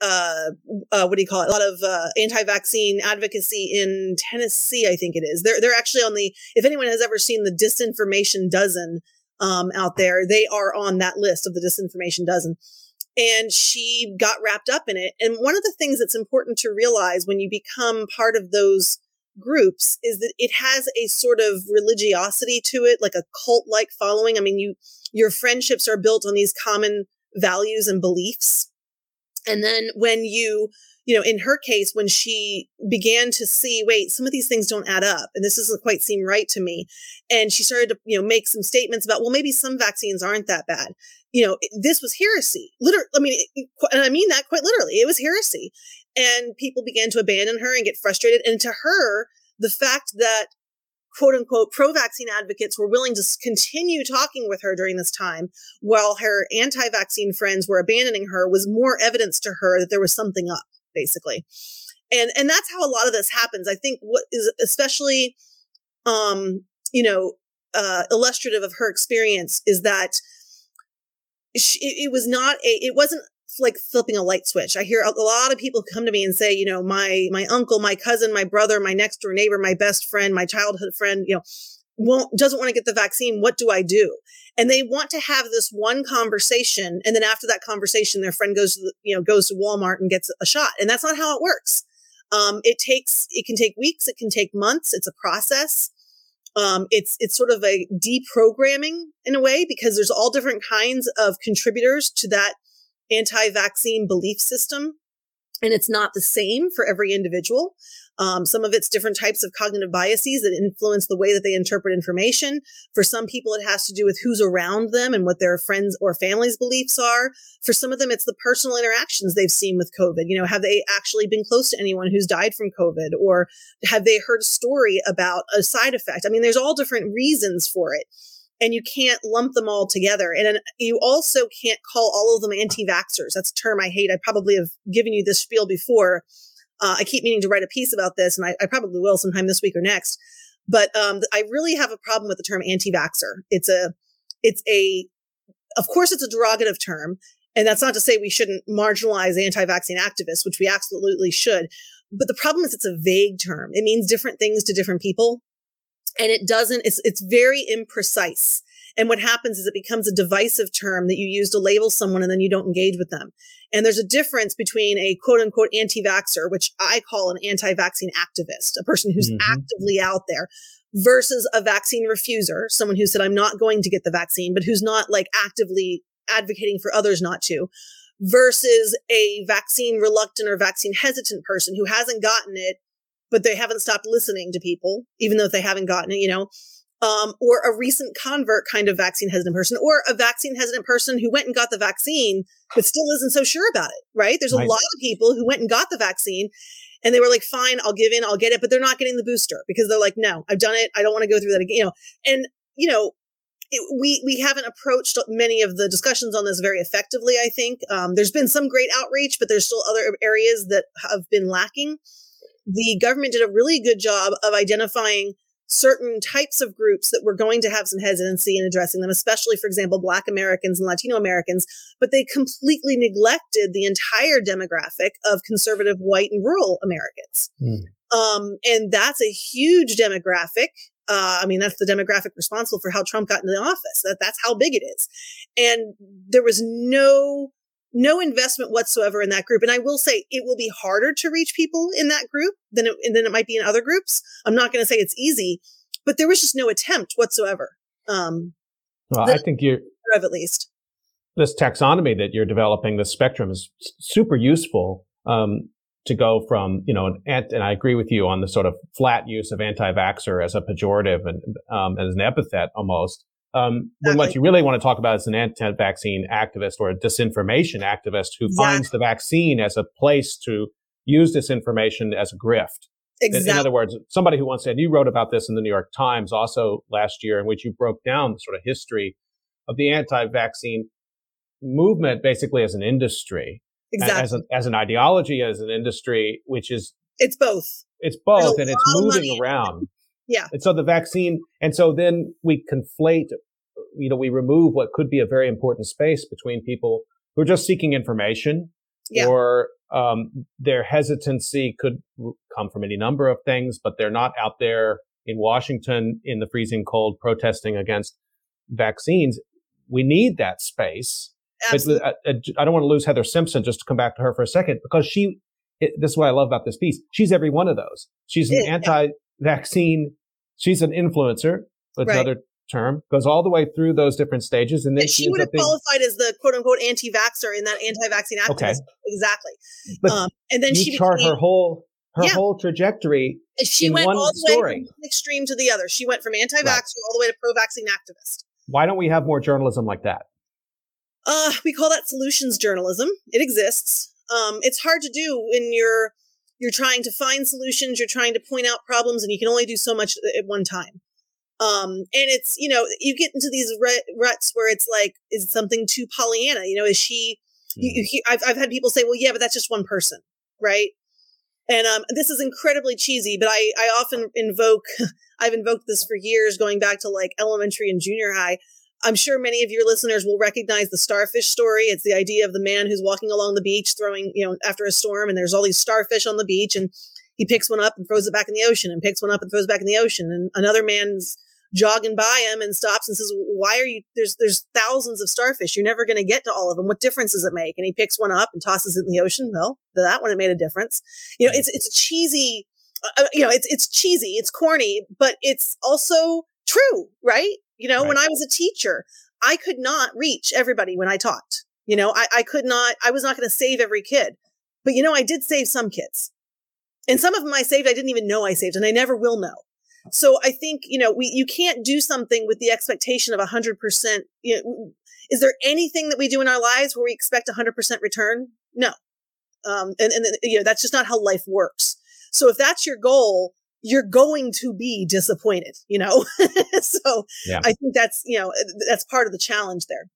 uh, uh, what do you call it? A lot of uh, anti-vaccine advocacy in Tennessee, I think it is. They're they're actually on the. If anyone has ever seen the disinformation dozen um, out there, they are on that list of the disinformation dozen. and she got wrapped up in it. And one of the things that's important to realize when you become part of those groups is that it has a sort of religiosity to it, like a cult like following. I mean, you, your friendships are built on these common values and beliefs. And then when you, you know, in her case, when she began to see, wait, some of these things don't add up and this doesn't quite seem right to me. And she started to, you know, make some statements about, well, maybe some vaccines aren't that bad. You know, this was heresy. Literally, I mean, and I mean that quite literally. It was heresy. And people began to abandon her and get frustrated. And to her, the fact that quote unquote pro vaccine advocates were willing to continue talking with her during this time while her anti vaccine friends were abandoning her was more evidence to her that there was something up, basically. And, and that's how a lot of this happens. I think what is especially, um, you know, uh, illustrative of her experience is that she, it was not a, it wasn't like flipping a light switch. I hear a lot of people come to me and say, you know, my my uncle, my cousin, my brother, my next door neighbor, my best friend, my childhood friend, you know, won't doesn't want to get the vaccine. What do I do? And they want to have this one conversation, and then after that conversation, their friend goes to the, you know goes to Walmart and gets a shot. And that's not how it works. Um, it takes it can take weeks, it can take months. It's a process. Um, it's it's sort of a deprogramming in a way because there's all different kinds of contributors to that anti vaccine belief system. And it's not the same for every individual. Um, some of it's different types of cognitive biases that influence the way that they interpret information. For some people, it has to do with who's around them and what their friends or family's beliefs are. For some of them, it's the personal interactions they've seen with COVID. You know, have they actually been close to anyone who's died from COVID or have they heard a story about a side effect? I mean, there's all different reasons for it and you can't lump them all together. And you also can't call all of them anti-vaxxers. That's a term I hate. I probably have given you this spiel before. Uh, I keep meaning to write a piece about this, and I, I probably will sometime this week or next. But um, I really have a problem with the term anti-vaxxer. It's a, it's a, of course, it's a derogative term, and that's not to say we shouldn't marginalize anti-vaccine activists, which we absolutely should. But the problem is it's a vague term. It means different things to different people and it doesn't it's it's very imprecise and what happens is it becomes a divisive term that you use to label someone and then you don't engage with them and there's a difference between a quote unquote anti-vaxxer which i call an anti-vaccine activist a person who's mm-hmm. actively out there versus a vaccine refuser someone who said i'm not going to get the vaccine but who's not like actively advocating for others not to versus a vaccine reluctant or vaccine hesitant person who hasn't gotten it but they haven't stopped listening to people, even though they haven't gotten it, you know, um, or a recent convert kind of vaccine hesitant person, or a vaccine hesitant person who went and got the vaccine, but still isn't so sure about it, right? There's a right. lot of people who went and got the vaccine and they were like, fine, I'll give in, I'll get it, but they're not getting the booster because they're like, no, I've done it. I don't want to go through that again, you know, and, you know, it, we we haven't approached many of the discussions on this very effectively. I think um, there's been some great outreach, but there's still other areas that have been lacking the government did a really good job of identifying certain types of groups that were going to have some hesitancy in addressing them, especially, for example, Black Americans and Latino Americans, but they completely neglected the entire demographic of conservative white and rural Americans. Mm. Um, and that's a huge demographic. Uh, I mean, that's the demographic responsible for how Trump got into the office. That, that's how big it is. And there was no no investment whatsoever in that group. And I will say it will be harder to reach people in that group than it, than it might be in other groups. I'm not going to say it's easy, but there was just no attempt whatsoever. Um, well, I think you're at least this taxonomy that you're developing, the spectrum is super useful. Um, to go from, you know, an, and I agree with you on the sort of flat use of anti-vaxxer as a pejorative and um, as an epithet almost, um, when what you really want to talk about is an anti-vaccine activist or a disinformation activist who exactly. finds the vaccine as a place to use disinformation as a grift. Exactly. In, in, other words, somebody who once said, you wrote about this in the New York Times also last year, in which you broke down the sort of history of the anti-vaccine movement basically as an industry, exactly. as, a, as an ideology, as an industry, which is it's both. It's both, and it's moving around. Yeah. And so the vaccine, and so then we conflate, you know, we remove what could be a very important space between people who are just seeking information yeah. or um, their hesitancy could come from any number of things, but they're not out there in Washington in the freezing cold protesting against vaccines. We need that space. Absolutely. Uh, I don't want to lose Heather Simpson just to come back to her for a second because she, it, this is what I love about this piece. She's every one of those. She's an anti-vaccine. She's an influencer. That's right. another term. Goes all the way through those different stages, and then and she, she would have being, qualified as the quote unquote anti-vaxer in that anti-vaccine activist. Okay. Exactly. But um, and then she chart became, her whole her yeah. whole trajectory. She went all the story. way from one extreme to the other. She went from anti-vaxxer right. all the way to pro-vaccine activist. Why don't we have more journalism like that? Uh, we call that solutions journalism. It exists. Um, it's hard to do when you're you're trying to find solutions, you're trying to point out problems, and you can only do so much at one time. Um, and it's you know you get into these ruts where it's like, is something too Pollyanna? You know, is she? Mm. You, you, I've I've had people say, well, yeah, but that's just one person, right? And um, this is incredibly cheesy, but I, I often invoke, <laughs> I've invoked this for years, going back to like elementary and junior high. I'm sure many of your listeners will recognize the starfish story. It's the idea of the man who's walking along the beach, throwing, you know, after a storm, and there's all these starfish on the beach, and he picks one up and throws it back in the ocean, and picks one up and throws it back in the ocean. And another man's jogging by him and stops and says, "Why are you? There's there's thousands of starfish. You're never going to get to all of them. What difference does it make?" And he picks one up and tosses it in the ocean. Well, that one it made a difference. You know, it's it's cheesy. Uh, uh, you know, it's it's cheesy. It's corny, but it's also true, right? You know, right. when I was a teacher, I could not reach everybody when I taught. You know, I, I could not. I was not going to save every kid, but you know, I did save some kids. And some of them I saved, I didn't even know I saved, and I never will know. So I think, you know, we, you can't do something with the expectation of 100%. You know, is there anything that we do in our lives where we expect 100% return? No. Um, and, and, you know, that's just not how life works. So if that's your goal, you're going to be disappointed, you know? <laughs> so yeah. I think that's, you know, that's part of the challenge there.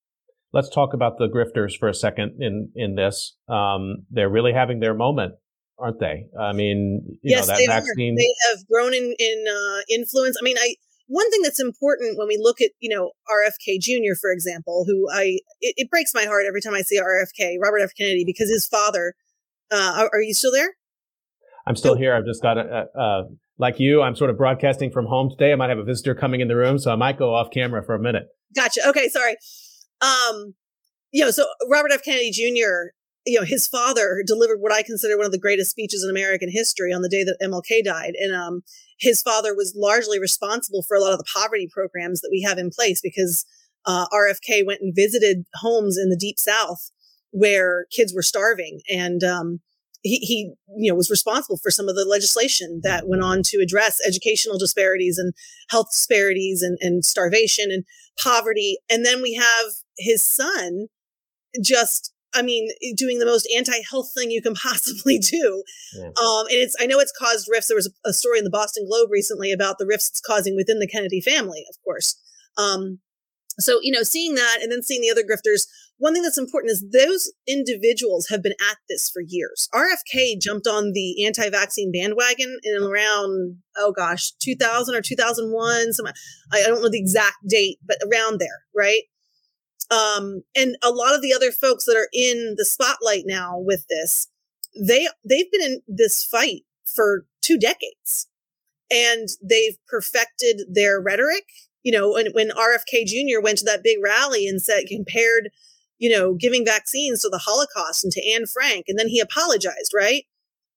Let's talk about the grifters for a second in, in this. Um, they're really having their moment aren't they? I mean, yes, know, they vaccine... are. They have grown in in uh, influence. I mean, I one thing that's important when we look at you know RFK Jr. for example, who I it, it breaks my heart every time I see RFK Robert F Kennedy because his father. Uh, are, are you still there? I'm still here. I've just got a, a, a like you. I'm sort of broadcasting from home today. I might have a visitor coming in the room, so I might go off camera for a minute. Gotcha. Okay, sorry. Um, you know, so Robert F. Kennedy Jr you know, his father delivered what I consider one of the greatest speeches in American history on the day that MLK died. And um, his father was largely responsible for a lot of the poverty programs that we have in place because uh, RFK went and visited homes in the deep South where kids were starving. And um, he, he, you know, was responsible for some of the legislation that went on to address educational disparities and health disparities and, and starvation and poverty. And then we have his son just I mean, doing the most anti-health thing you can <laughs> possibly do. Yeah. Um, and it's, I know it's caused rifts. There was a, a, story in the Boston Globe recently about the rifts it's causing within the Kennedy family, of course. Um, so, you know, seeing that and then seeing the other grifters, one thing that's important is those individuals have been at this for years. RFK jumped on the anti-vaccine bandwagon in around, oh gosh, 2000 or 2001. Some, I don't know the exact date, but around there, right? Um, and a lot of the other folks that are in the spotlight now with this, they they've been in this fight for two decades, and they've perfected their rhetoric. You know, when, when RFK Jr. went to that big rally and said compared, you know, giving vaccines to the Holocaust and to Anne Frank, and then he apologized, right?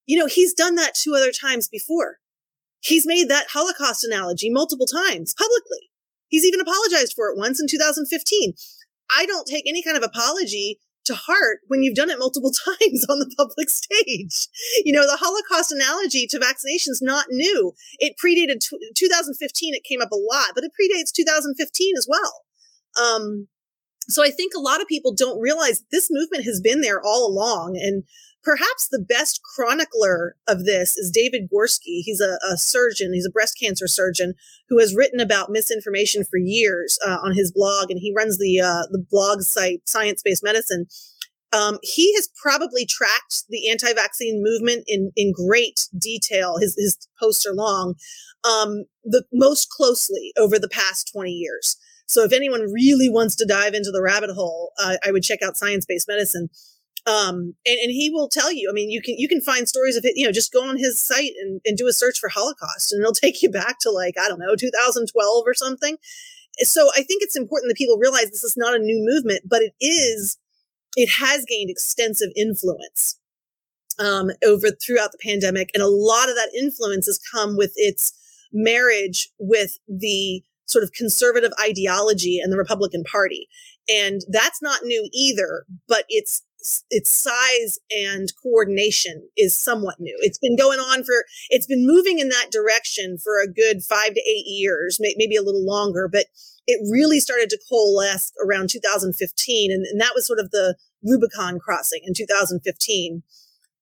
You know, he's done that two other times before. He's made that Holocaust analogy multiple times publicly. He's even apologized for it once in 2015. I don't take any kind of apology to heart when you've done it multiple <laughs> times on the public stage. You know, the Holocaust analogy to vaccinations not new. It predated t- 2015. It came up a lot, but it predates 2015 as well. Um, so I think a lot of people don't realize this movement has been there all along. And perhaps the best chronicler of this is David Gorski. He's a, a, surgeon, he's a breast cancer surgeon who has written about misinformation for years uh, on his blog, and he runs the uh, the blog site Science Based Medicine. Um, he has probably tracked the anti-vaccine movement in in great detail. His his posts are long, um, the most closely over the past twenty years. So if anyone really wants to dive into the rabbit hole, uh, I would check out Science Based Medicine. Um, and, and he will tell you, I mean, you can, you can find stories of it, you know, just go on his site and, and do a search for Holocaust and it'll <laughs> take you back to like, I don't know, 2012 or something. So I think it's important that people realize this is not a new movement, but it is it has gained extensive influence um, over throughout the pandemic, and a lot of that influence has come with its marriage with the sort of conservative ideology and the Republican Party. And that's not new either, but its its size and coordination is somewhat new. It's been going on for it's been moving in that direction for a good 5 to 8 years, maybe a little longer, but it really started to coalesce around 2015 and, and that was sort of the Rubicon crossing in 2015.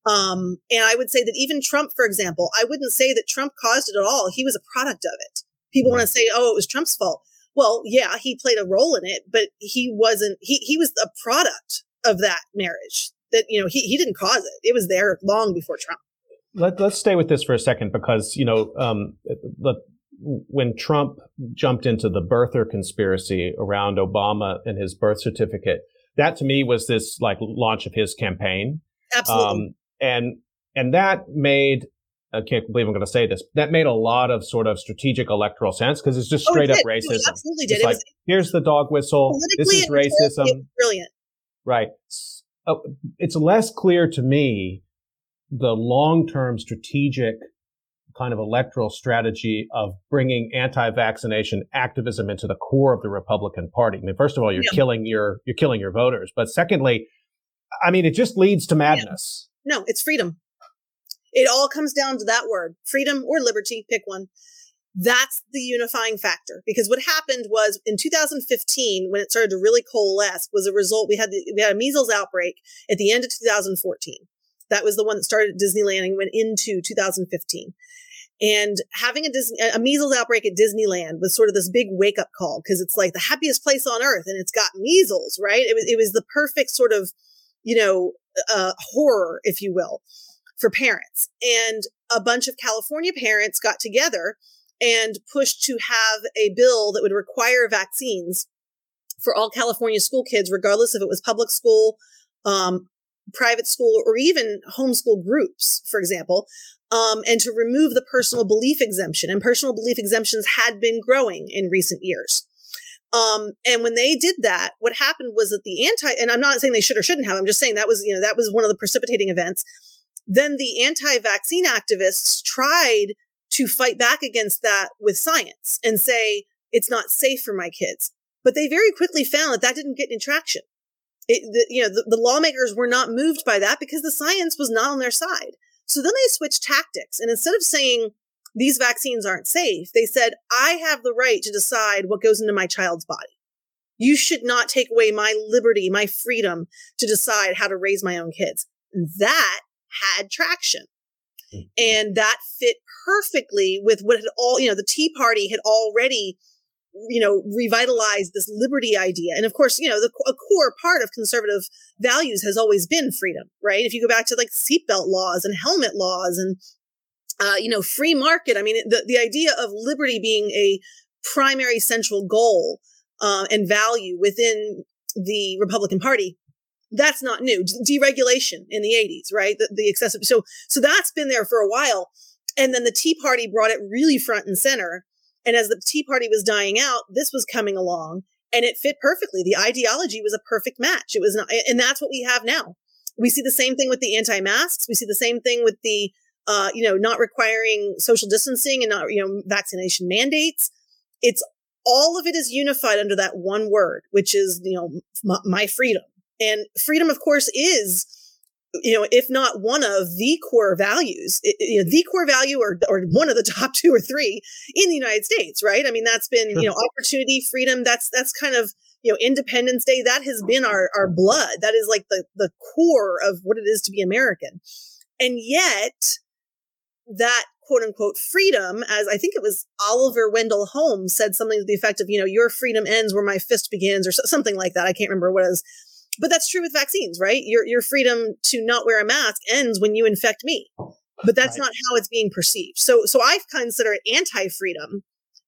Um, and I would say that even Trump, for example, I wouldn't say that Trump caused it at all. He was a product of it. People want to say, oh, it was Trump's fault. Well, yeah, he played a role in it, but he wasn't, he, he was a product of that marriage that, you know, he, he didn't cause it. It was there long before Trump. Let, let's stay with this for a second because, you know, um, the, when Trump jumped into the birther conspiracy around Obama and his birth certificate, that to me was this like launch of his campaign. Absolutely. Um, and and that made I can't believe I'm going to say this. That made a lot of sort of strategic electoral sense because it's just oh, straight oh, up racism. It absolutely did. It's it like, was, here's the dog whistle. This is racism. Brilliant. Right. It's less clear to me the long-term strategic kind of electoral strategy of bringing anti-vaccination activism into the core of the Republican Party. I mean, first of all, you're yeah. killing your you're killing your voters, but secondly, I mean, it just leads to madness. Yeah. No, it's freedom. It all comes down to that word, freedom or liberty, pick one. That's the unifying factor because what happened was in 2015 when it started to really coalesce was a result we had the, we had a measles outbreak at the end of 2014. That was the one that started at Disneyland and went into 2015. And having a Disney, a measles outbreak at Disneyland was sort of this big wake up call because it's like the happiest place on earth and it's got measles, right? It was, it was the perfect sort of, you know, uh, horror, if you will, for parents. And a bunch of California parents got together and pushed to have a bill that would require vaccines for all California school kids, regardless if it was public school, um, private school, or even homeschool groups, for example, um, and to remove the personal belief exemption. And personal belief exemptions had been growing in recent years. Um, and when they did that, what happened was that the anti, and I'm not saying they should or shouldn't have, I'm just saying that was, you know, that was one of the precipitating events. Then the anti vaccine activists tried to fight back against that with science and say, it's not safe for my kids. But they very quickly found that that didn't get any traction. It, the, you know, the, the lawmakers were not moved by that because the science was not on their side. So then they switched tactics. And instead of saying these vaccines aren't safe, they said, I have the right to decide what goes into my child's body. You should not take away my liberty, my freedom to decide how to raise my own kids. That had traction. Hmm. And that fit perfectly with what had all, you know, the Tea Party had already you know, revitalized this liberty idea. And of course, you know, the, a core part of conservative values has always been freedom, right? If you go back to like seatbelt laws and helmet laws and, uh, you know, free market. I mean, the, the idea of liberty being a primary central goal uh, and value within the Republican Party. That's not new. Deregulation in the 80s, right? The, the excessive. So, so that's been there for a while. And then the Tea Party brought it really front and center and as the Tea Party was dying out, this was coming along and it fit perfectly. The ideology was a perfect match. It was not, and that's what we have now. We see the same thing with the anti-masks. We see the same thing with the, uh, you know, not requiring social distancing and not, you know, vaccination mandates. It's all of it is unified under that one word, which is, you know, my freedom. And freedom, of course, is you know, if not one of the core values, you know, the core value or, or one of the <laughs> top two or three in the United States, right? I mean, that's been, sure. you know, opportunity, freedom. That's, that's kind of, you know, Independence Day. That has been our, our blood. That is like the, the core of what it is to be American. And yet that quote unquote freedom, as I think it was Oliver Wendell Holmes said something to the effect of, you know, your freedom ends where my fist begins or something like that. I can't remember what it was but that's true with vaccines, right? Your your freedom to not wear a mask ends when you infect me. But that's right. not how it's being perceived. So so I consider it anti-freedom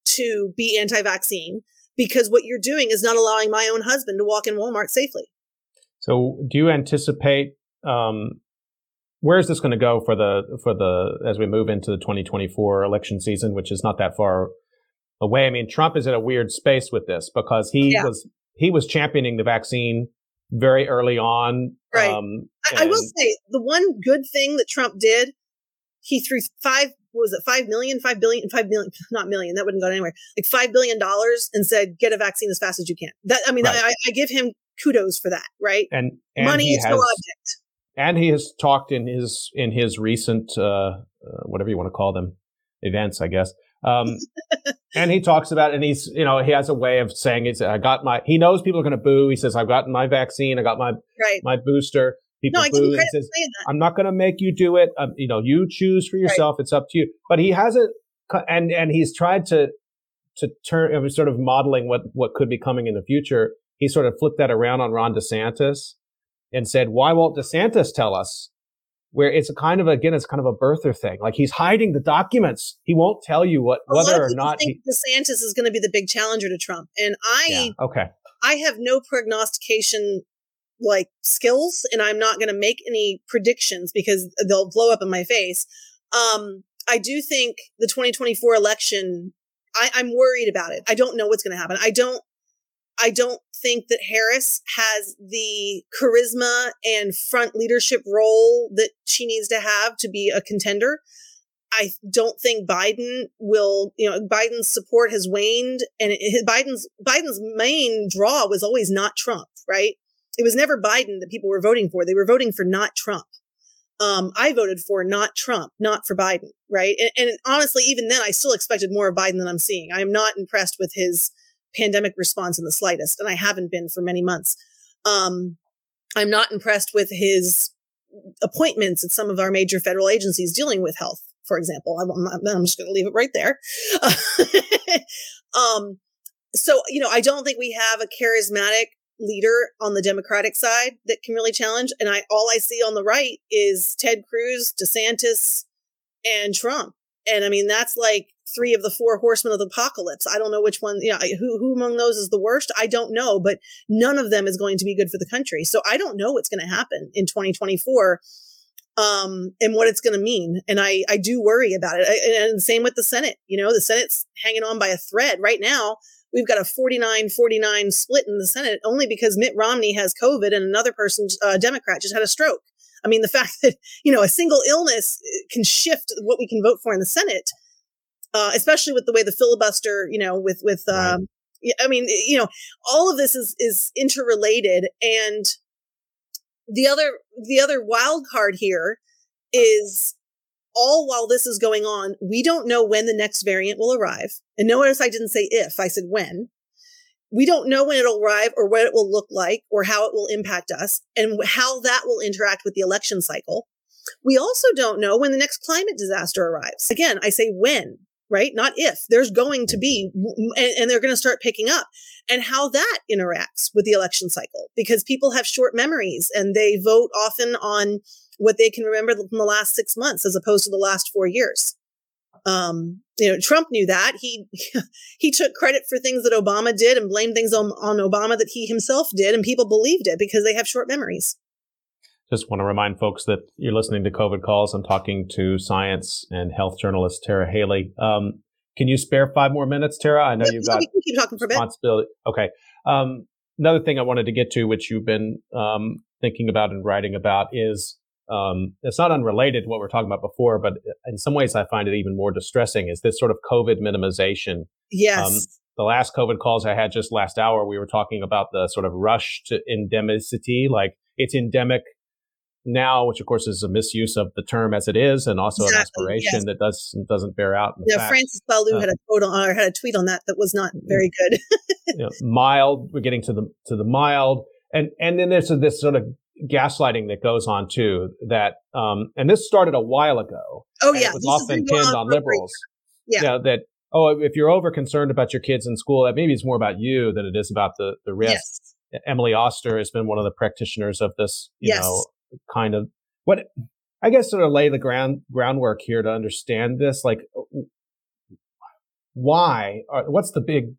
to be anti-vaccine because what you're doing is not allowing my own husband to walk in Walmart safely. So do you anticipate um, where is this going to go for the for the as we move into the 2024 election season, which is not that far away? I mean, Trump is in a weird space with this because he yeah. was he was championing the vaccine very early on. Right. Um, I, I, will say the one good thing that Trump did, he threw five, was it five million, five billion, five million, <laughs> not million, that wouldn't go anywhere, like five billion dollars and said, get a vaccine as fast as you can. That, I mean, right. I, I, give him kudos for that, right? And, and money is has, no object. And he has talked in his, in his recent, uh, uh, whatever you want to call them, events, I guess. Um, <laughs> and he talks about, and he's, you know, he has a way of saying, "It's I got my." He knows people are going to boo. He says, "I've gotten my vaccine. I got my right. my booster." People no, boo. He says, "I'm not going to make you do it. Um, you know, you choose for yourself. Right. It's up to you." But he hasn't, and and he's tried to to turn, sort of modeling what what could be coming in the future. He sort of flipped that around on Ron DeSantis and said, "Why won't DeSantis tell us where it's a kind of again, it's kind of a birther thing. Like he's hiding the documents. He won't tell you what a whether or not. Think he, DeSantis is going to be the big challenger to Trump, and I yeah, okay. I have no prognostication like skills, and I'm not going to make any predictions because they'll blow up in my face. Um, I do think the 2024 election. I, I'm worried about it. I don't know what's going to happen. I don't I don't think that Harris has the charisma and front leadership role that she needs to have to be a contender. I don't think Biden will, you know, Biden's support has waned and Biden's Biden's main draw was always not Trump, right? It was never Biden that people were voting for. They were voting for not Trump. Um, I voted for not Trump, not for Biden, right? And, and honestly, even then, I still expected more of Biden than I'm seeing. I am not impressed with his pandemic response in the slightest, and I haven't been for many months. Um, I'm not impressed with his appointments at some of our major federal agencies dealing with health, for example. I'm, I'm just going to leave it right there. <laughs> um, so, you know, I don't think we have a charismatic leader on the Democratic side that can really challenge. And I all I see on the right is Ted Cruz, DeSantis, and Trump. And I mean, that's like three of the four horsemen of the apocalypse. I don't know which one, you know, who, who among those is the worst? I don't know, but none of them is going to be good for the country. So I don't know what's going to happen in 2024 um, and what it's going to mean. And I, I do worry about it. And same with the Senate. You know, the Senate's hanging on by a thread right now. We've got a 49 49 split in the Senate only because Mitt Romney has COVID and another person, a uh, Democrat, just had a stroke. I mean, the <laughs> fact that, you know, a single illness uh, can shift what we can vote for in the Senate uh, especially with the way the filibuster, you know, with with right. um, I mean, you know, all of this is is interrelated, and the other the other wild card here is all while this is going on, we don't know when the next variant will arrive. And notice I didn't say if, I said when. We don't know when it'll arrive or what it will look like or how it will impact us and how that will interact with the election cycle. We also don't know when the next climate disaster arrives. Again, I say when right? Not if. There's going to be, and, and they're going to start picking up, and how that interacts with the election cycle because people have short memories and they vote often on what they can remember from the last six months as opposed to the last four years. Um, you know, Trump knew that he <laughs> he took credit for things that Obama did and blamed things on, on Obama that he himself did, and people believed it because they have short memories. Just want to remind folks that you're listening to COVID Calls. I'm talking to science and health journalist Tara Haelle. Um, can you spare five more minutes, Tara? I know yeah, you've got keep talking for responsibility. Okay. Um, another thing I wanted to get to, which you've been um, thinking about and writing about, is um, it's not unrelated to what we are talking about before, but in some ways I find it even more distressing. Is this sort of COVID minimization? Yes. Um, the last COVID calls I had just last hour, we were talking about the sort of rush to endemicity, like it's endemic now, which of course is a misuse of the term as it is, and also exactly, an aspiration yes. that does doesn't bear out. yeah, facts. Francis Balloux uh, had a quote on, or had a tweet on that that was not very good. you know, mild. We're getting to the to the mild, and and then there's this sort of gaslighting that goes on too. That um, and this started a while ago. Oh yeah, it was often pinned on liberals. Yeah. yeah, that oh, if you're over concerned about your kids in school, that maybe it's more about you than it is about the the risk. Yes. Emily Oster has been one of the practitioners of this, you yes. know, kind of what I guess sort of lay the ground groundwork here to understand this. Like, why? what's the big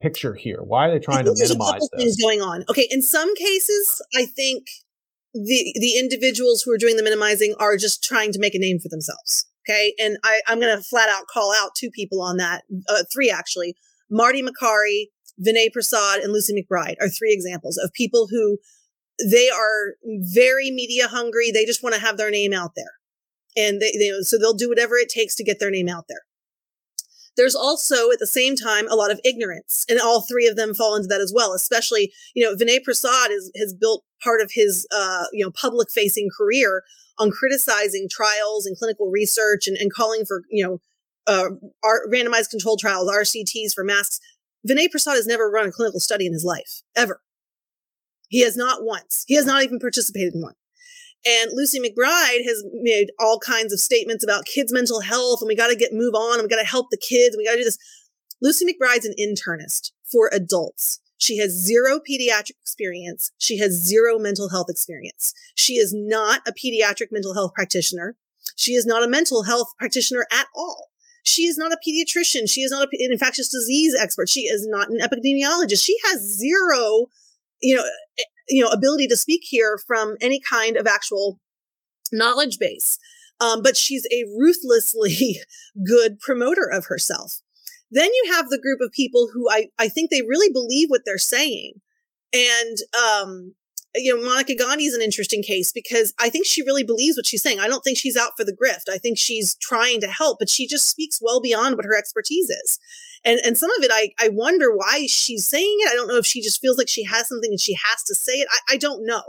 picture here? Why are they trying to minimize this? Things going on. Okay, in some cases, I think the the individuals who are doing the minimizing are just trying to make a name for themselves. Okay, and I, I'm going to flat out call out two people on that. Uh, three actually. Marty Makary, Vinay Prasad, and Lucy McBride are three examples of people who they are very media hungry. They just want to have their name out there. And they, they, so they'll do whatever it takes to get their name out there. There's also at the same time a lot of ignorance, and all three of them fall into that as well. Especially, you know, Vinay Prasad is, has built part of his, uh, you know, public facing career on criticizing trials and clinical research and, and calling for, you know, uh, randomized controlled trials, RCTs for masks. Vinay Prasad has never run a clinical study in his life, ever. He has not once. He has not even participated in one. And Lucy McBride has made all kinds of statements about kids' mental health and we got to get move on and we got to help the kids and we got to do this. Lucy McBride's an internist for adults. She has zero pediatric experience. She has zero mental health experience. She is not a pediatric mental health practitioner. She is not a mental health practitioner at all. She is not a pediatrician. She is not an infectious disease expert. She is not an epidemiologist. She has zero, you know, you know, ability to speak here from any kind of actual knowledge base. Um, but she's a ruthlessly <laughs> good promoter of herself. Then you have the group of people who I, I think they really believe what they're saying. And, um, you know, Monica Gandhi is an interesting case because I think she really believes what she's saying. I don't think she's out for the grift. I think she's trying to help, but she just speaks well beyond what her expertise is and and some of it I I wonder why she's saying it. I don't know if she just feels like she has something and she has to say it. I, I don't know.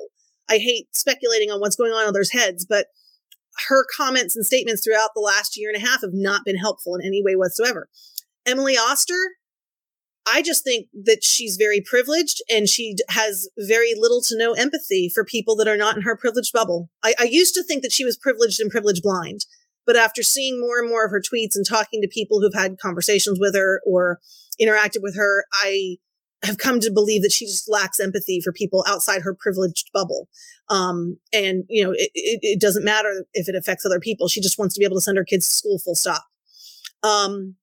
I hate speculating on what's going on in others' heads, but her comments and statements throughout the last year and a half have not been helpful in any way whatsoever. Emily Oster, I just think that she's very privileged and she has very little to no empathy for people that are not in her privileged bubble. I, I used to think that she was privileged and privilege blind. But after seeing more and more of her tweets and talking to people who've had conversations with her or interacted with her, I have come to believe that she just lacks empathy for people outside her privileged bubble. Um, and you know, it, it, it, doesn't matter if it affects other people. She just wants to be able to send her kids to school full stop. Um,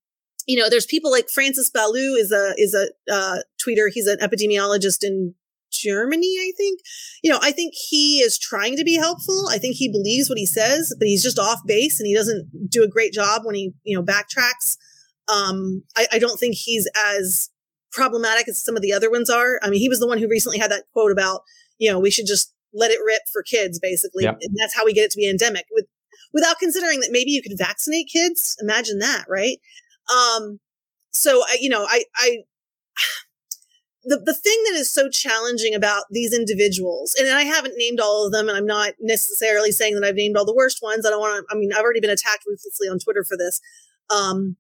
you know, there's people like Francis Balloux is a, is a, uh, tweeter. He's an epidemiologist in Germany, I think. You know, I think he is trying to be helpful. I think he believes what he says, but he's just off base and he doesn't do a great job when he, you know, backtracks. Um, I, I don't think he's as problematic as some of the other ones are. I mean, he was the one who recently had that quote about, you know, we should just let it rip for kids, basically. Yep. And that's how we get it to be endemic with, without considering that maybe you could vaccinate kids. Imagine that, right? Um, so I, you know, I, I, the, the thing that is so challenging about these individuals, and I haven't named all of them, and I'm not necessarily saying that I've named all the worst ones. I don't want to, I mean, I've already been attacked ruthlessly on Twitter for this. Um,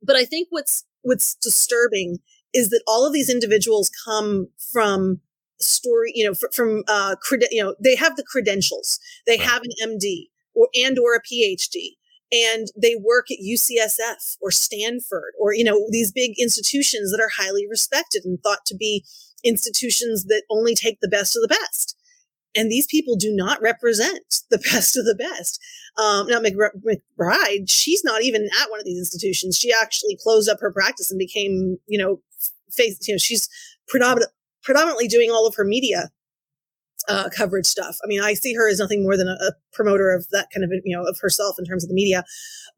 but I think what's, what's disturbing is that all of these individuals come from story, you know, f- from, uh, credi- you know, they have the credentials. They have an MD or, and or a PhD and they work at UCSF or Stanford or, you know, these big institutions that are highly respected and thought to be institutions that only take the best of the best. And these people do not represent the <laughs> best of the best. Um, now, McBride, she's not even at one of these institutions. She actually closed up her practice and became, you know, face, you know, she's predominant, predominantly doing all of her media uh, coverage stuff. I mean, I see her as nothing more than a, a, promoter of that kind of, you know, of herself in terms of the media.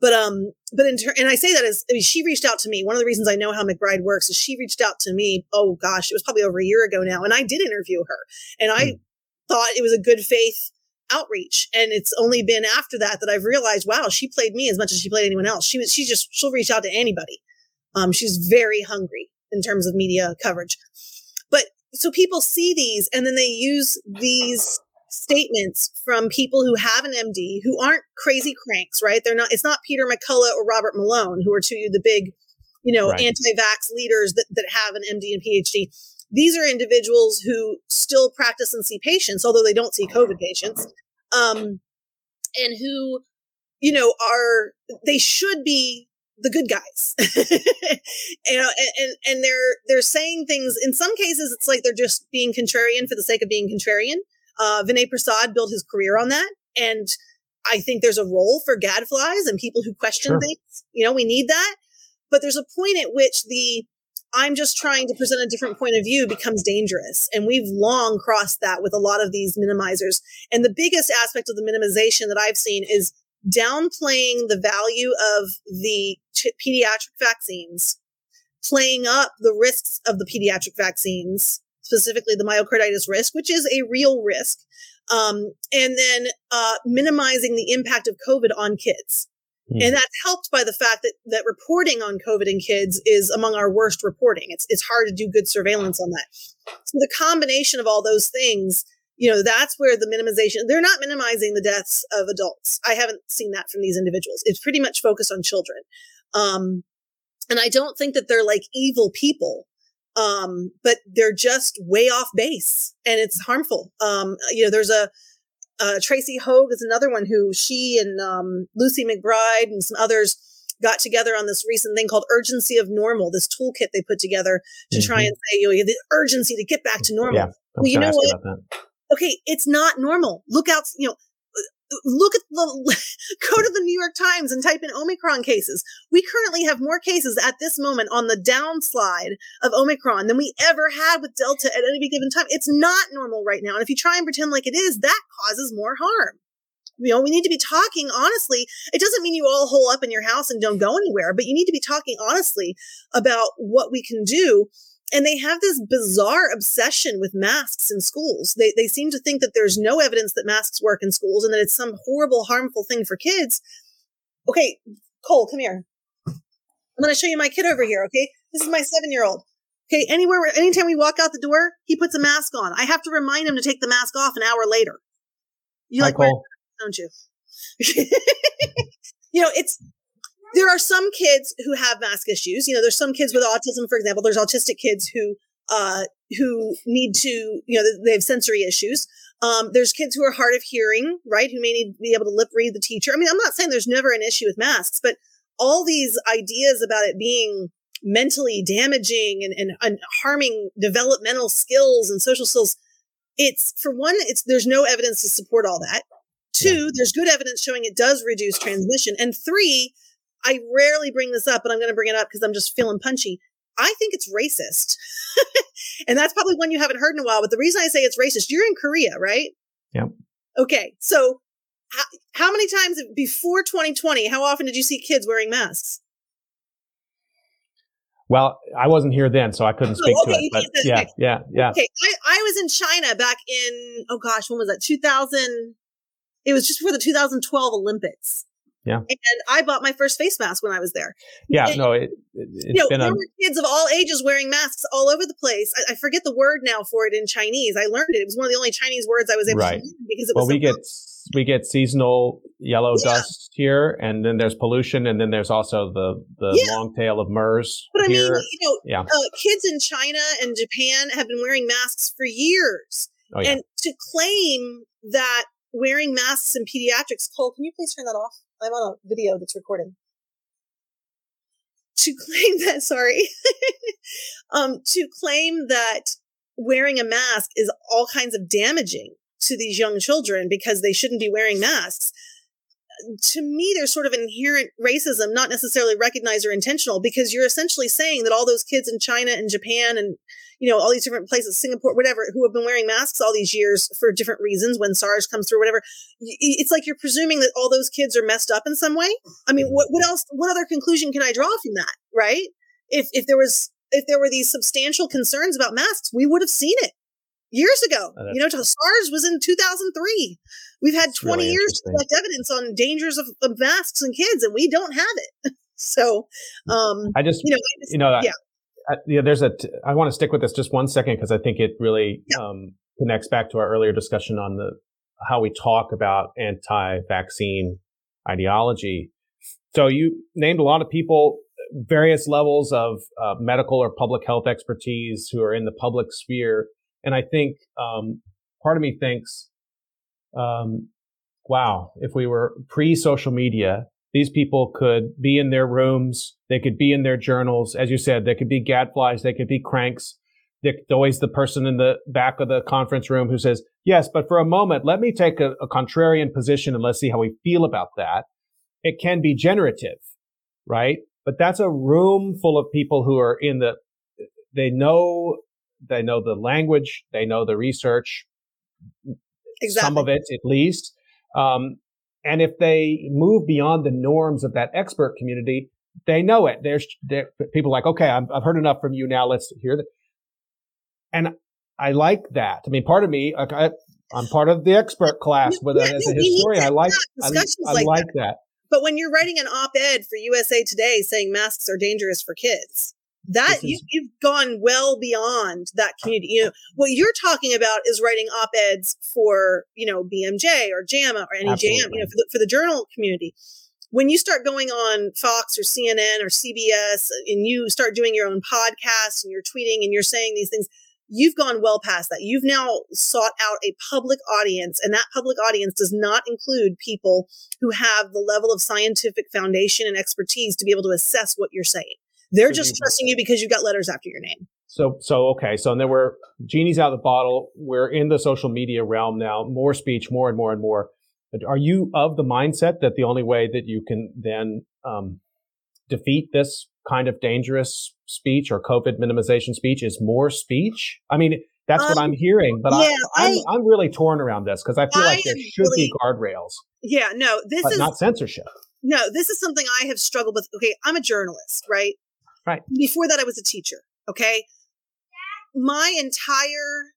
But, um, but in ter- and I say that as, I mean, she reached out to me. One of the reasons I know how McBride works is she reached out to me. Oh gosh, it was probably over a year ago now. And I did interview her and I mm. thought it was a good faith outreach. And it's only been after that that I've realized, wow, she played me as much as she played anyone else. She was, she just, she'll reach out to anybody. Um, she's very hungry in terms of media coverage so people see these and then they use these statements from people who have an MD who aren't crazy cranks, right? They're not, it's not Peter McCullough or Robert Malone, who are two the big, you know, right. anti-vax leaders that, that have an MD and PhD. These are individuals who still practice and see patients, although they don't see COVID patients, um, and who, you know, are, they should be the good guys. <laughs> You know and and they're they're saying things in some cases it's like they're just being contrarian for the sake of being contrarian. Uh vinay prasad built his career on that and i think there's a role for gadflies and people who question sure. things. You know we need that. But there's a point at which the i'm just trying to present a different point of view becomes dangerous. And we've long crossed that with a lot of these minimizers. And the biggest aspect of the minimization that i've seen is downplaying the value of the t- pediatric vaccines, playing up the risks of the pediatric vaccines, specifically the myocarditis risk, which is a real risk, um, and then uh, minimizing the impact of COVID on kids. Mm. And that's helped by the fact that that reporting on COVID in kids is among our worst reporting. It's it's hard to do good surveillance on that. So the combination of all those things, you know, that's where the minimization. They're not minimizing the deaths of adults. I haven't seen that from these individuals. It's pretty much focused on children. Um, and I don't think that they're like evil people. Um, but they're just way off base and it's harmful. Um, you know, there's a, uh, Tracy Høeg is another one who she and um, Lucy McBride and some others got together on this recent thing called urgency of normal, this toolkit they put together to mm-hmm. try and say, you know, the urgency to get back to normal. Yeah, well, you know what? Okay, it's not normal. Look out, you know, look at the <laughs> go to the New York Times and type in Omicron cases. We currently have more cases at this moment on the downslide of Omicron than we ever had with Delta at any given time. It's not normal right now. And if you try and pretend like it is, that causes more harm. You know, we need to be talking honestly. It doesn't mean you all hole up in your house and don't go anywhere, but you need to be talking honestly about what we can do and they have this bizarre obsession with masks in schools. They, they seem to think that there's no evidence that masks work in schools and that it's some horrible, harmful thing for kids. Okay, Cole, come here. I'm going to show you my kid over here. Okay. This is my seven year old. Okay. Anywhere, anytime we walk out the door, he puts a mask on. I have to remind him to take the mask off an hour later. You Hi, like, Cole. don't you? <laughs> you know, it's, there are some kids who have mask issues. You know, there's some kids with autism, for example. There's autistic kids who uh, who need to, you know, they have sensory issues. Um, there's kids who are hard of hearing, right? Who may need to be able to lip read the teacher. I mean, I'm not saying there's never an issue with masks, but all these ideas about it being mentally damaging and, and, and harming developmental skills and social skills, it's for one, it's there's no evidence to support all that. Two, there's good evidence showing it does reduce transmission. And three, I rarely bring this up, but I'm going to bring it up because I'm just feeling punchy. I think it's racist. <laughs> and that's probably one you haven't heard in a while. But the reason I say it's racist, you're in Korea, right? Yep. Okay. So how, how many times before 2020, how often did you see kids wearing masks? Well, I wasn't here then, so I couldn't oh, speak oh, okay, to it. But yeah, yeah, yeah. Okay, I, I was in China back in oh gosh, when was that? 2000. It was just before the 2012 Olympics. Yeah. And I bought my first face mask when I was there. Yeah, and, no, it, it, you know, there a... were kids of all ages wearing masks all over the place. I, I, forget the word now for it in Chinese. I learned it. It was one of the only Chinese words I was able right. to learn because it was. Well, so we get we get seasonal yellow yeah. dust here, and then there's pollution, and then there's also the the yeah. long tail of MERS. But here. I mean, you know, yeah. Uh, kids in China and Japan have been wearing masks for years, oh, yeah. and to claim that wearing masks in pediatrics, Cole, can you please turn that off? I'm on a video that's recording. To claim that, sorry, <laughs> um, to claim that wearing a mask is all kinds of damaging to these young children because they shouldn't be wearing masks to me, there's sort of inherent racism, not necessarily recognized or intentional, because you're essentially saying that all those kids in China and Japan and, you know, all these different places, Singapore, whatever, who have been wearing masks all these years for different reasons when SARS comes through, whatever. It's like you're presuming that all those kids are messed up in some way. I mean, what, what else, what other conclusion can I draw from that? Right. If, if there was, if there were these substantial concerns about masks, we would have seen it years ago. Uh, you know, SARS was in 2003. We've had 20 really years to collect evidence on dangers of, of, masks and kids, and we don't have it. <laughs> so, um, I just, you know, just, you know, yeah. I, yeah, there's a. T- I want to stick with this just one second because I think it really yeah. um, connects back to our earlier discussion on the how we talk about anti-vaccine ideology. So you named a lot of people, various levels of uh, medical or public health expertise who are in the public sphere and I think um, part of me thinks, um, wow, if we were pre social media, these people could be in their rooms, they could be in their journals. As you said, they could be gadflies, they could be cranks. They're always the person in the back of the conference room who says, yes, but for a moment, let me take a, a contrarian position and let's see how we feel about that. It can be generative, right? But that's a room full of people who are in the, they know they know the language, they know the research, exactly. some of it at least. Um, and if they move beyond the norms of that expert community, they know it. There's people like, okay, i have heard enough from you now. Let's hear that. And I like that. I mean, part of me, I, I'm part of the expert class, but yeah, as a historian, I like I, I like, like that. that. But when you're writing an op-ed for USA Today saying masks are dangerous for kids, that is, you, have gone well beyond that oh, community. You oh, know, what you're talking about is writing op-eds for you know BMJ or JAMA or NEJM, you know, for the, for the journal community. When you start going on Fox or CNN or CBS and you start doing your own podcast and you're tweeting and you're saying these things, you've gone well past that. You've now sought out a public audience, and that public audience does not include people who have the level of scientific foundation and expertise to be able to assess what you're saying. They're just trusting you because you've got letters after your name. So, so okay. So, and then we're genie's out of the bottle. We're in the social media realm now. More speech, more and more and more. Are you of the mindset that the only way that you can then um, defeat this kind of dangerous speech or COVID minimization speech is more speech? I mean, that's um, what I'm hearing, but yeah, I, am I'm really torn around this because I feel I like there should really, be guardrails. Yeah, no, this is not censorship. No, this is something I have struggled with. Okay, I'm a journalist, right? Right. Before that, I was a teacher. Okay. My entire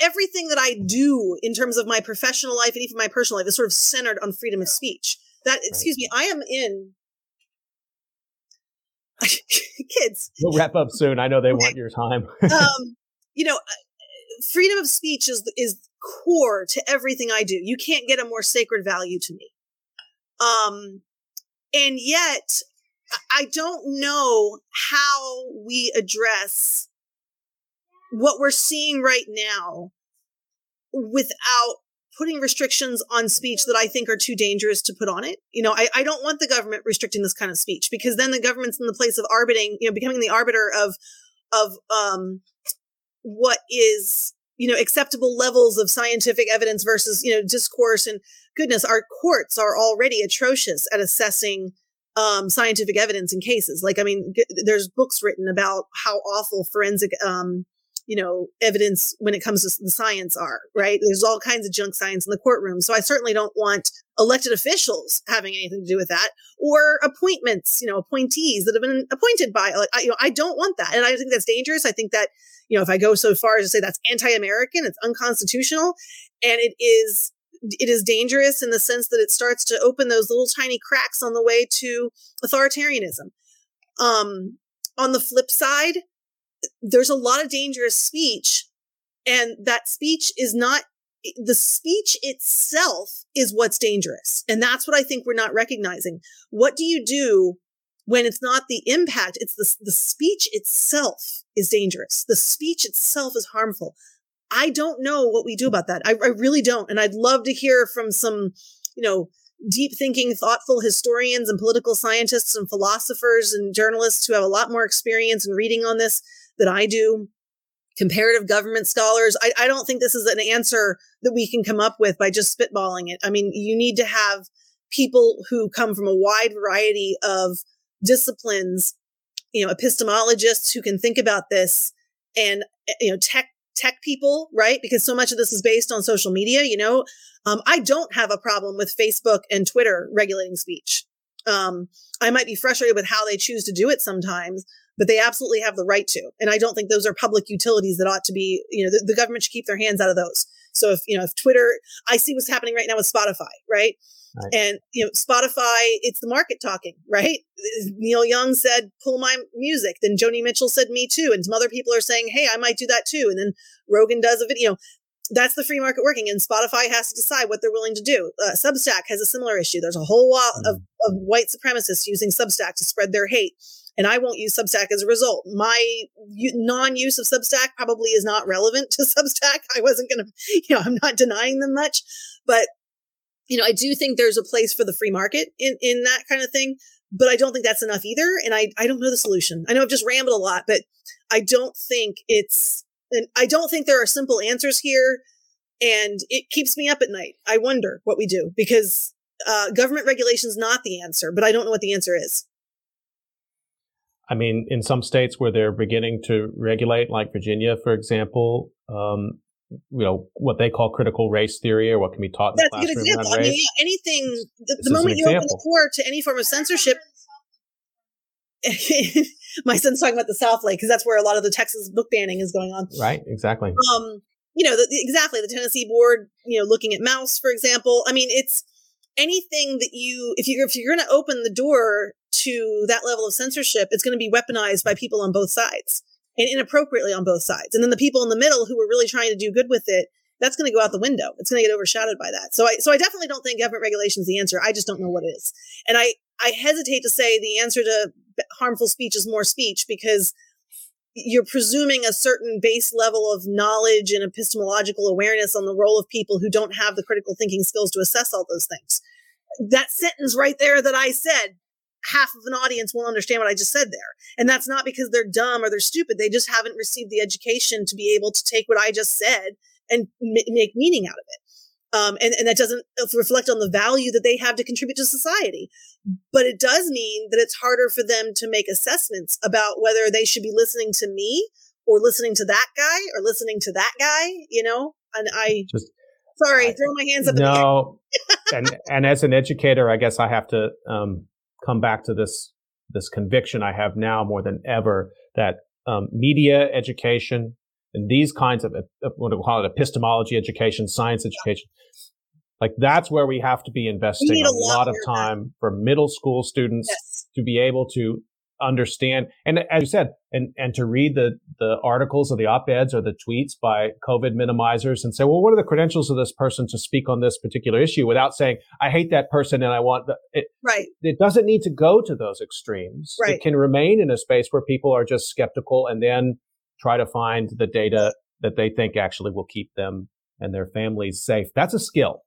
everything that I do in terms of my professional life and even my personal life is sort of centered on freedom of speech. That, excuse me, I am in <laughs> kids. We'll wrap up soon. I know they want your time. <laughs> um, you know, uh, freedom of speech is is core to everything I do. You can't get a more sacred value to me. Um, and yet I don't know how we address what we're seeing right now without putting restrictions on speech that I think are too dangerous to put on it. You know, I, I don't want the government restricting this kind of speech because then the government's in the place of arbiting, you know, becoming the arbiter of of um what is you know acceptable levels of scientific evidence versus you know discourse and goodness our courts are already atrocious at assessing um, scientific evidence in cases. Like, I mean, g- there's books written about how awful forensic, um, you know, evidence when it comes to the science are, right? There's all kinds of junk science in the courtroom. So I certainly don't want elected officials having anything to do with that or appointments, you know, appointees that have been appointed by, like, I, you know, I don't want that. And I think that's dangerous. I think that, you know, if I go so far as to say that's anti-American, it's unconstitutional and it is it is dangerous in the sense that it starts to open those little tiny cracks on the way to authoritarianism. Um, on the flip side, there's a lot of dangerous speech, and that speech is not the speech itself is what's dangerous. And that's what I think we're not recognizing. What do you do when it's not the impact? It's the, the speech itself is dangerous. The speech itself is harmful. I don't know what we do about that. I, I really don't. And I'd love to hear from some, you know, deep thinking, thoughtful historians and political scientists and philosophers and journalists who have a lot more experience in reading on this than I do. Comparative government scholars. I, I don't think this is an answer that we can come up with by just spitballing it. I mean, you need to have people who come from a wide variety of disciplines, you know, epistemologists who can think about this and, eh, you know, tech tech people, right? Because so much of this is based on social media, you know. Um, I don't have a problem with Facebook and Twitter regulating speech. Um, I might be frustrated with how they choose to do it sometimes, but they absolutely have the right to. And I don't think those are public utilities that ought to be, you know, the, the government should keep their hands out of those. So if, you know, if Twitter, I see what's happening right now with Spotify, right? Right. And you know, Spotify, it's the market talking, right? Neil Young said, "Pull my music." Then Joni Mitchell said, "Me too," and some other people are saying, "Hey, I might do that too." And then Rogan does a video. That's the free market working, and Spotify has to decide what they're willing to do. Uh, Substack has a similar issue. There's a whole lot mm. of, of white supremacists using Substack to spread their hate and I won't use Substack as a result. My non-use of Substack probably is not relevant <laughs> to Substack. I wasn't going <laughs> to, you know, I'm not denying them much, but you know, I do think there's a place for the free market in, in that kind of thing, but I don't think that's enough either. And I, I don't know the solution. I know I've just rambled a lot, but I don't think it's, and I don't think there are simple answers here. And it keeps me up at night. I wonder what we do because uh, government regulation is not the answer, but I don't know what the answer is. I mean, in some states where they're beginning to regulate, like Virginia, for example, um, you know what they call critical race theory or what can be taught in That's the classroom. a good example. I mean, yeah, anything. The, the moment you open the door to any form of censorship, <laughs> my son's talking about the Southlake because that's where a lot of the Texas book banning is going on. Right, exactly. Um, you know, the, exactly the Tennessee board, you know, looking at Maus, for example. I mean, it's anything that you if you if you're going to open the door to that level of censorship, it's going to be weaponized by people on both sides and inappropriately on both sides. And then the people in the middle who were really trying to do good with it, that's going to go out the window. It's going to get overshadowed by that. So I so I definitely don't think government regulation is the answer. I just don't know what it is. And I I hesitate to say the answer to harmful speech is more speech because you're presuming a certain base level of knowledge and epistemological awareness on the role of people who don't have the critical thinking skills to assess all those things. That sentence right there that I said, half of an audience won't understand what I just said there. And that's not because they're dumb or they're stupid. They just haven't received the education to be able to take what I just said and m- make meaning out of it. Um, and, and that doesn't reflect on the value that they have to contribute to society. But it does mean that it's harder for them to make assessments about whether they should be listening to me or listening to that guy or listening to that guy, you know? And I just sorry, I, throw my hands up. No, and and as an educator, I guess I have to um, come back to this this conviction I have now more than ever that um, media education and these kinds of what do we call it epistemology education, science education, like that's where we have to be investing a, a, lot, of time for middle school students yes. to be able to understand and as you said and and to read the the articles or the op-eds or the tweets by covid minimizers and say well what are the credentials of this person to speak on this particular issue without saying i hate that person and i want the, it right it doesn't need to go to those extremes right. it can remain in a space where people are just skeptical and then try to find the data that they think actually will keep them and their families safe that's a skill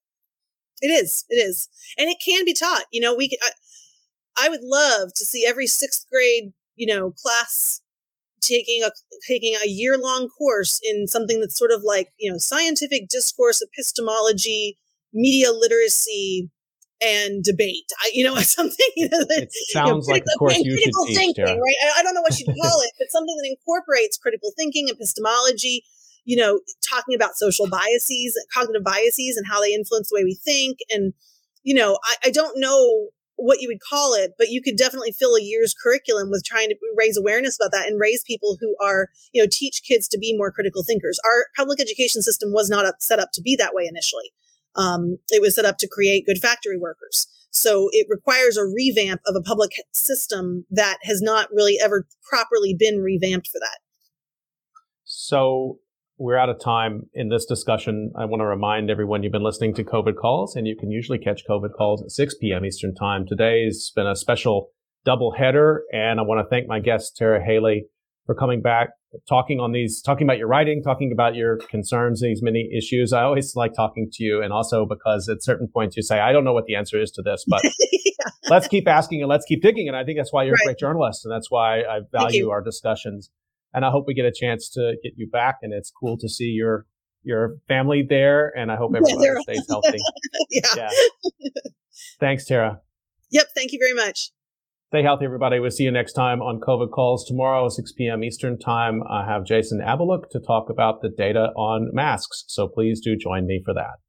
it is. It is. And it can be taught. You know, we can, I, uh, I would love to see every sixth grade, you know, class taking a taking a year long course in something that's sort of like you know scientific discourse epistemology media literacy and debate. I, you know <laughs> something that, it sounds you know, like a course you should teach thinking, right? I, I, don't know what you'd call <laughs> it but something that incorporates critical thinking epistemology you know, talking about social biases, cognitive biases, and how they influence the way we think. And, you know, I, I don't know what you would call it, but you could definitely fill a year's curriculum with trying to raise awareness about that and raise people who are, you know, teach kids to be more critical thinkers. Our public education system was not set up to be that way initially. Um, it was set up to create good factory workers. So it requires a revamp of a public system that has not really ever properly been revamped for that. So we're out of time in this discussion. I want to remind everyone you've been listening to COVID calls, and you can usually catch COVID calls at 6 p.m. Eastern Time. Today's been a special double header, and I want to thank my guest Tara Haelle for coming back, talking on these, talking about your writing, talking about your concerns, these many issues. I always like talking to you, and also because at certain points you say, "I don't know what the answer is to this, but <laughs> yeah. let's keep asking and let's keep digging." And I think that's why you're right. a great journalist, and that's why I value our discussions and I hope we get a chance to get you back. And it's cool to see your your family there, and I hope everyone yeah, stays healthy. <laughs> yeah. yeah. Thanks, Tara. Yep. Thank you very much. Stay healthy, everybody. We'll see you next time on COVID Calls tomorrow, 6 p.m. Eastern Time. I have Jason Abaluck to talk about the data on masks. So please do join me for that.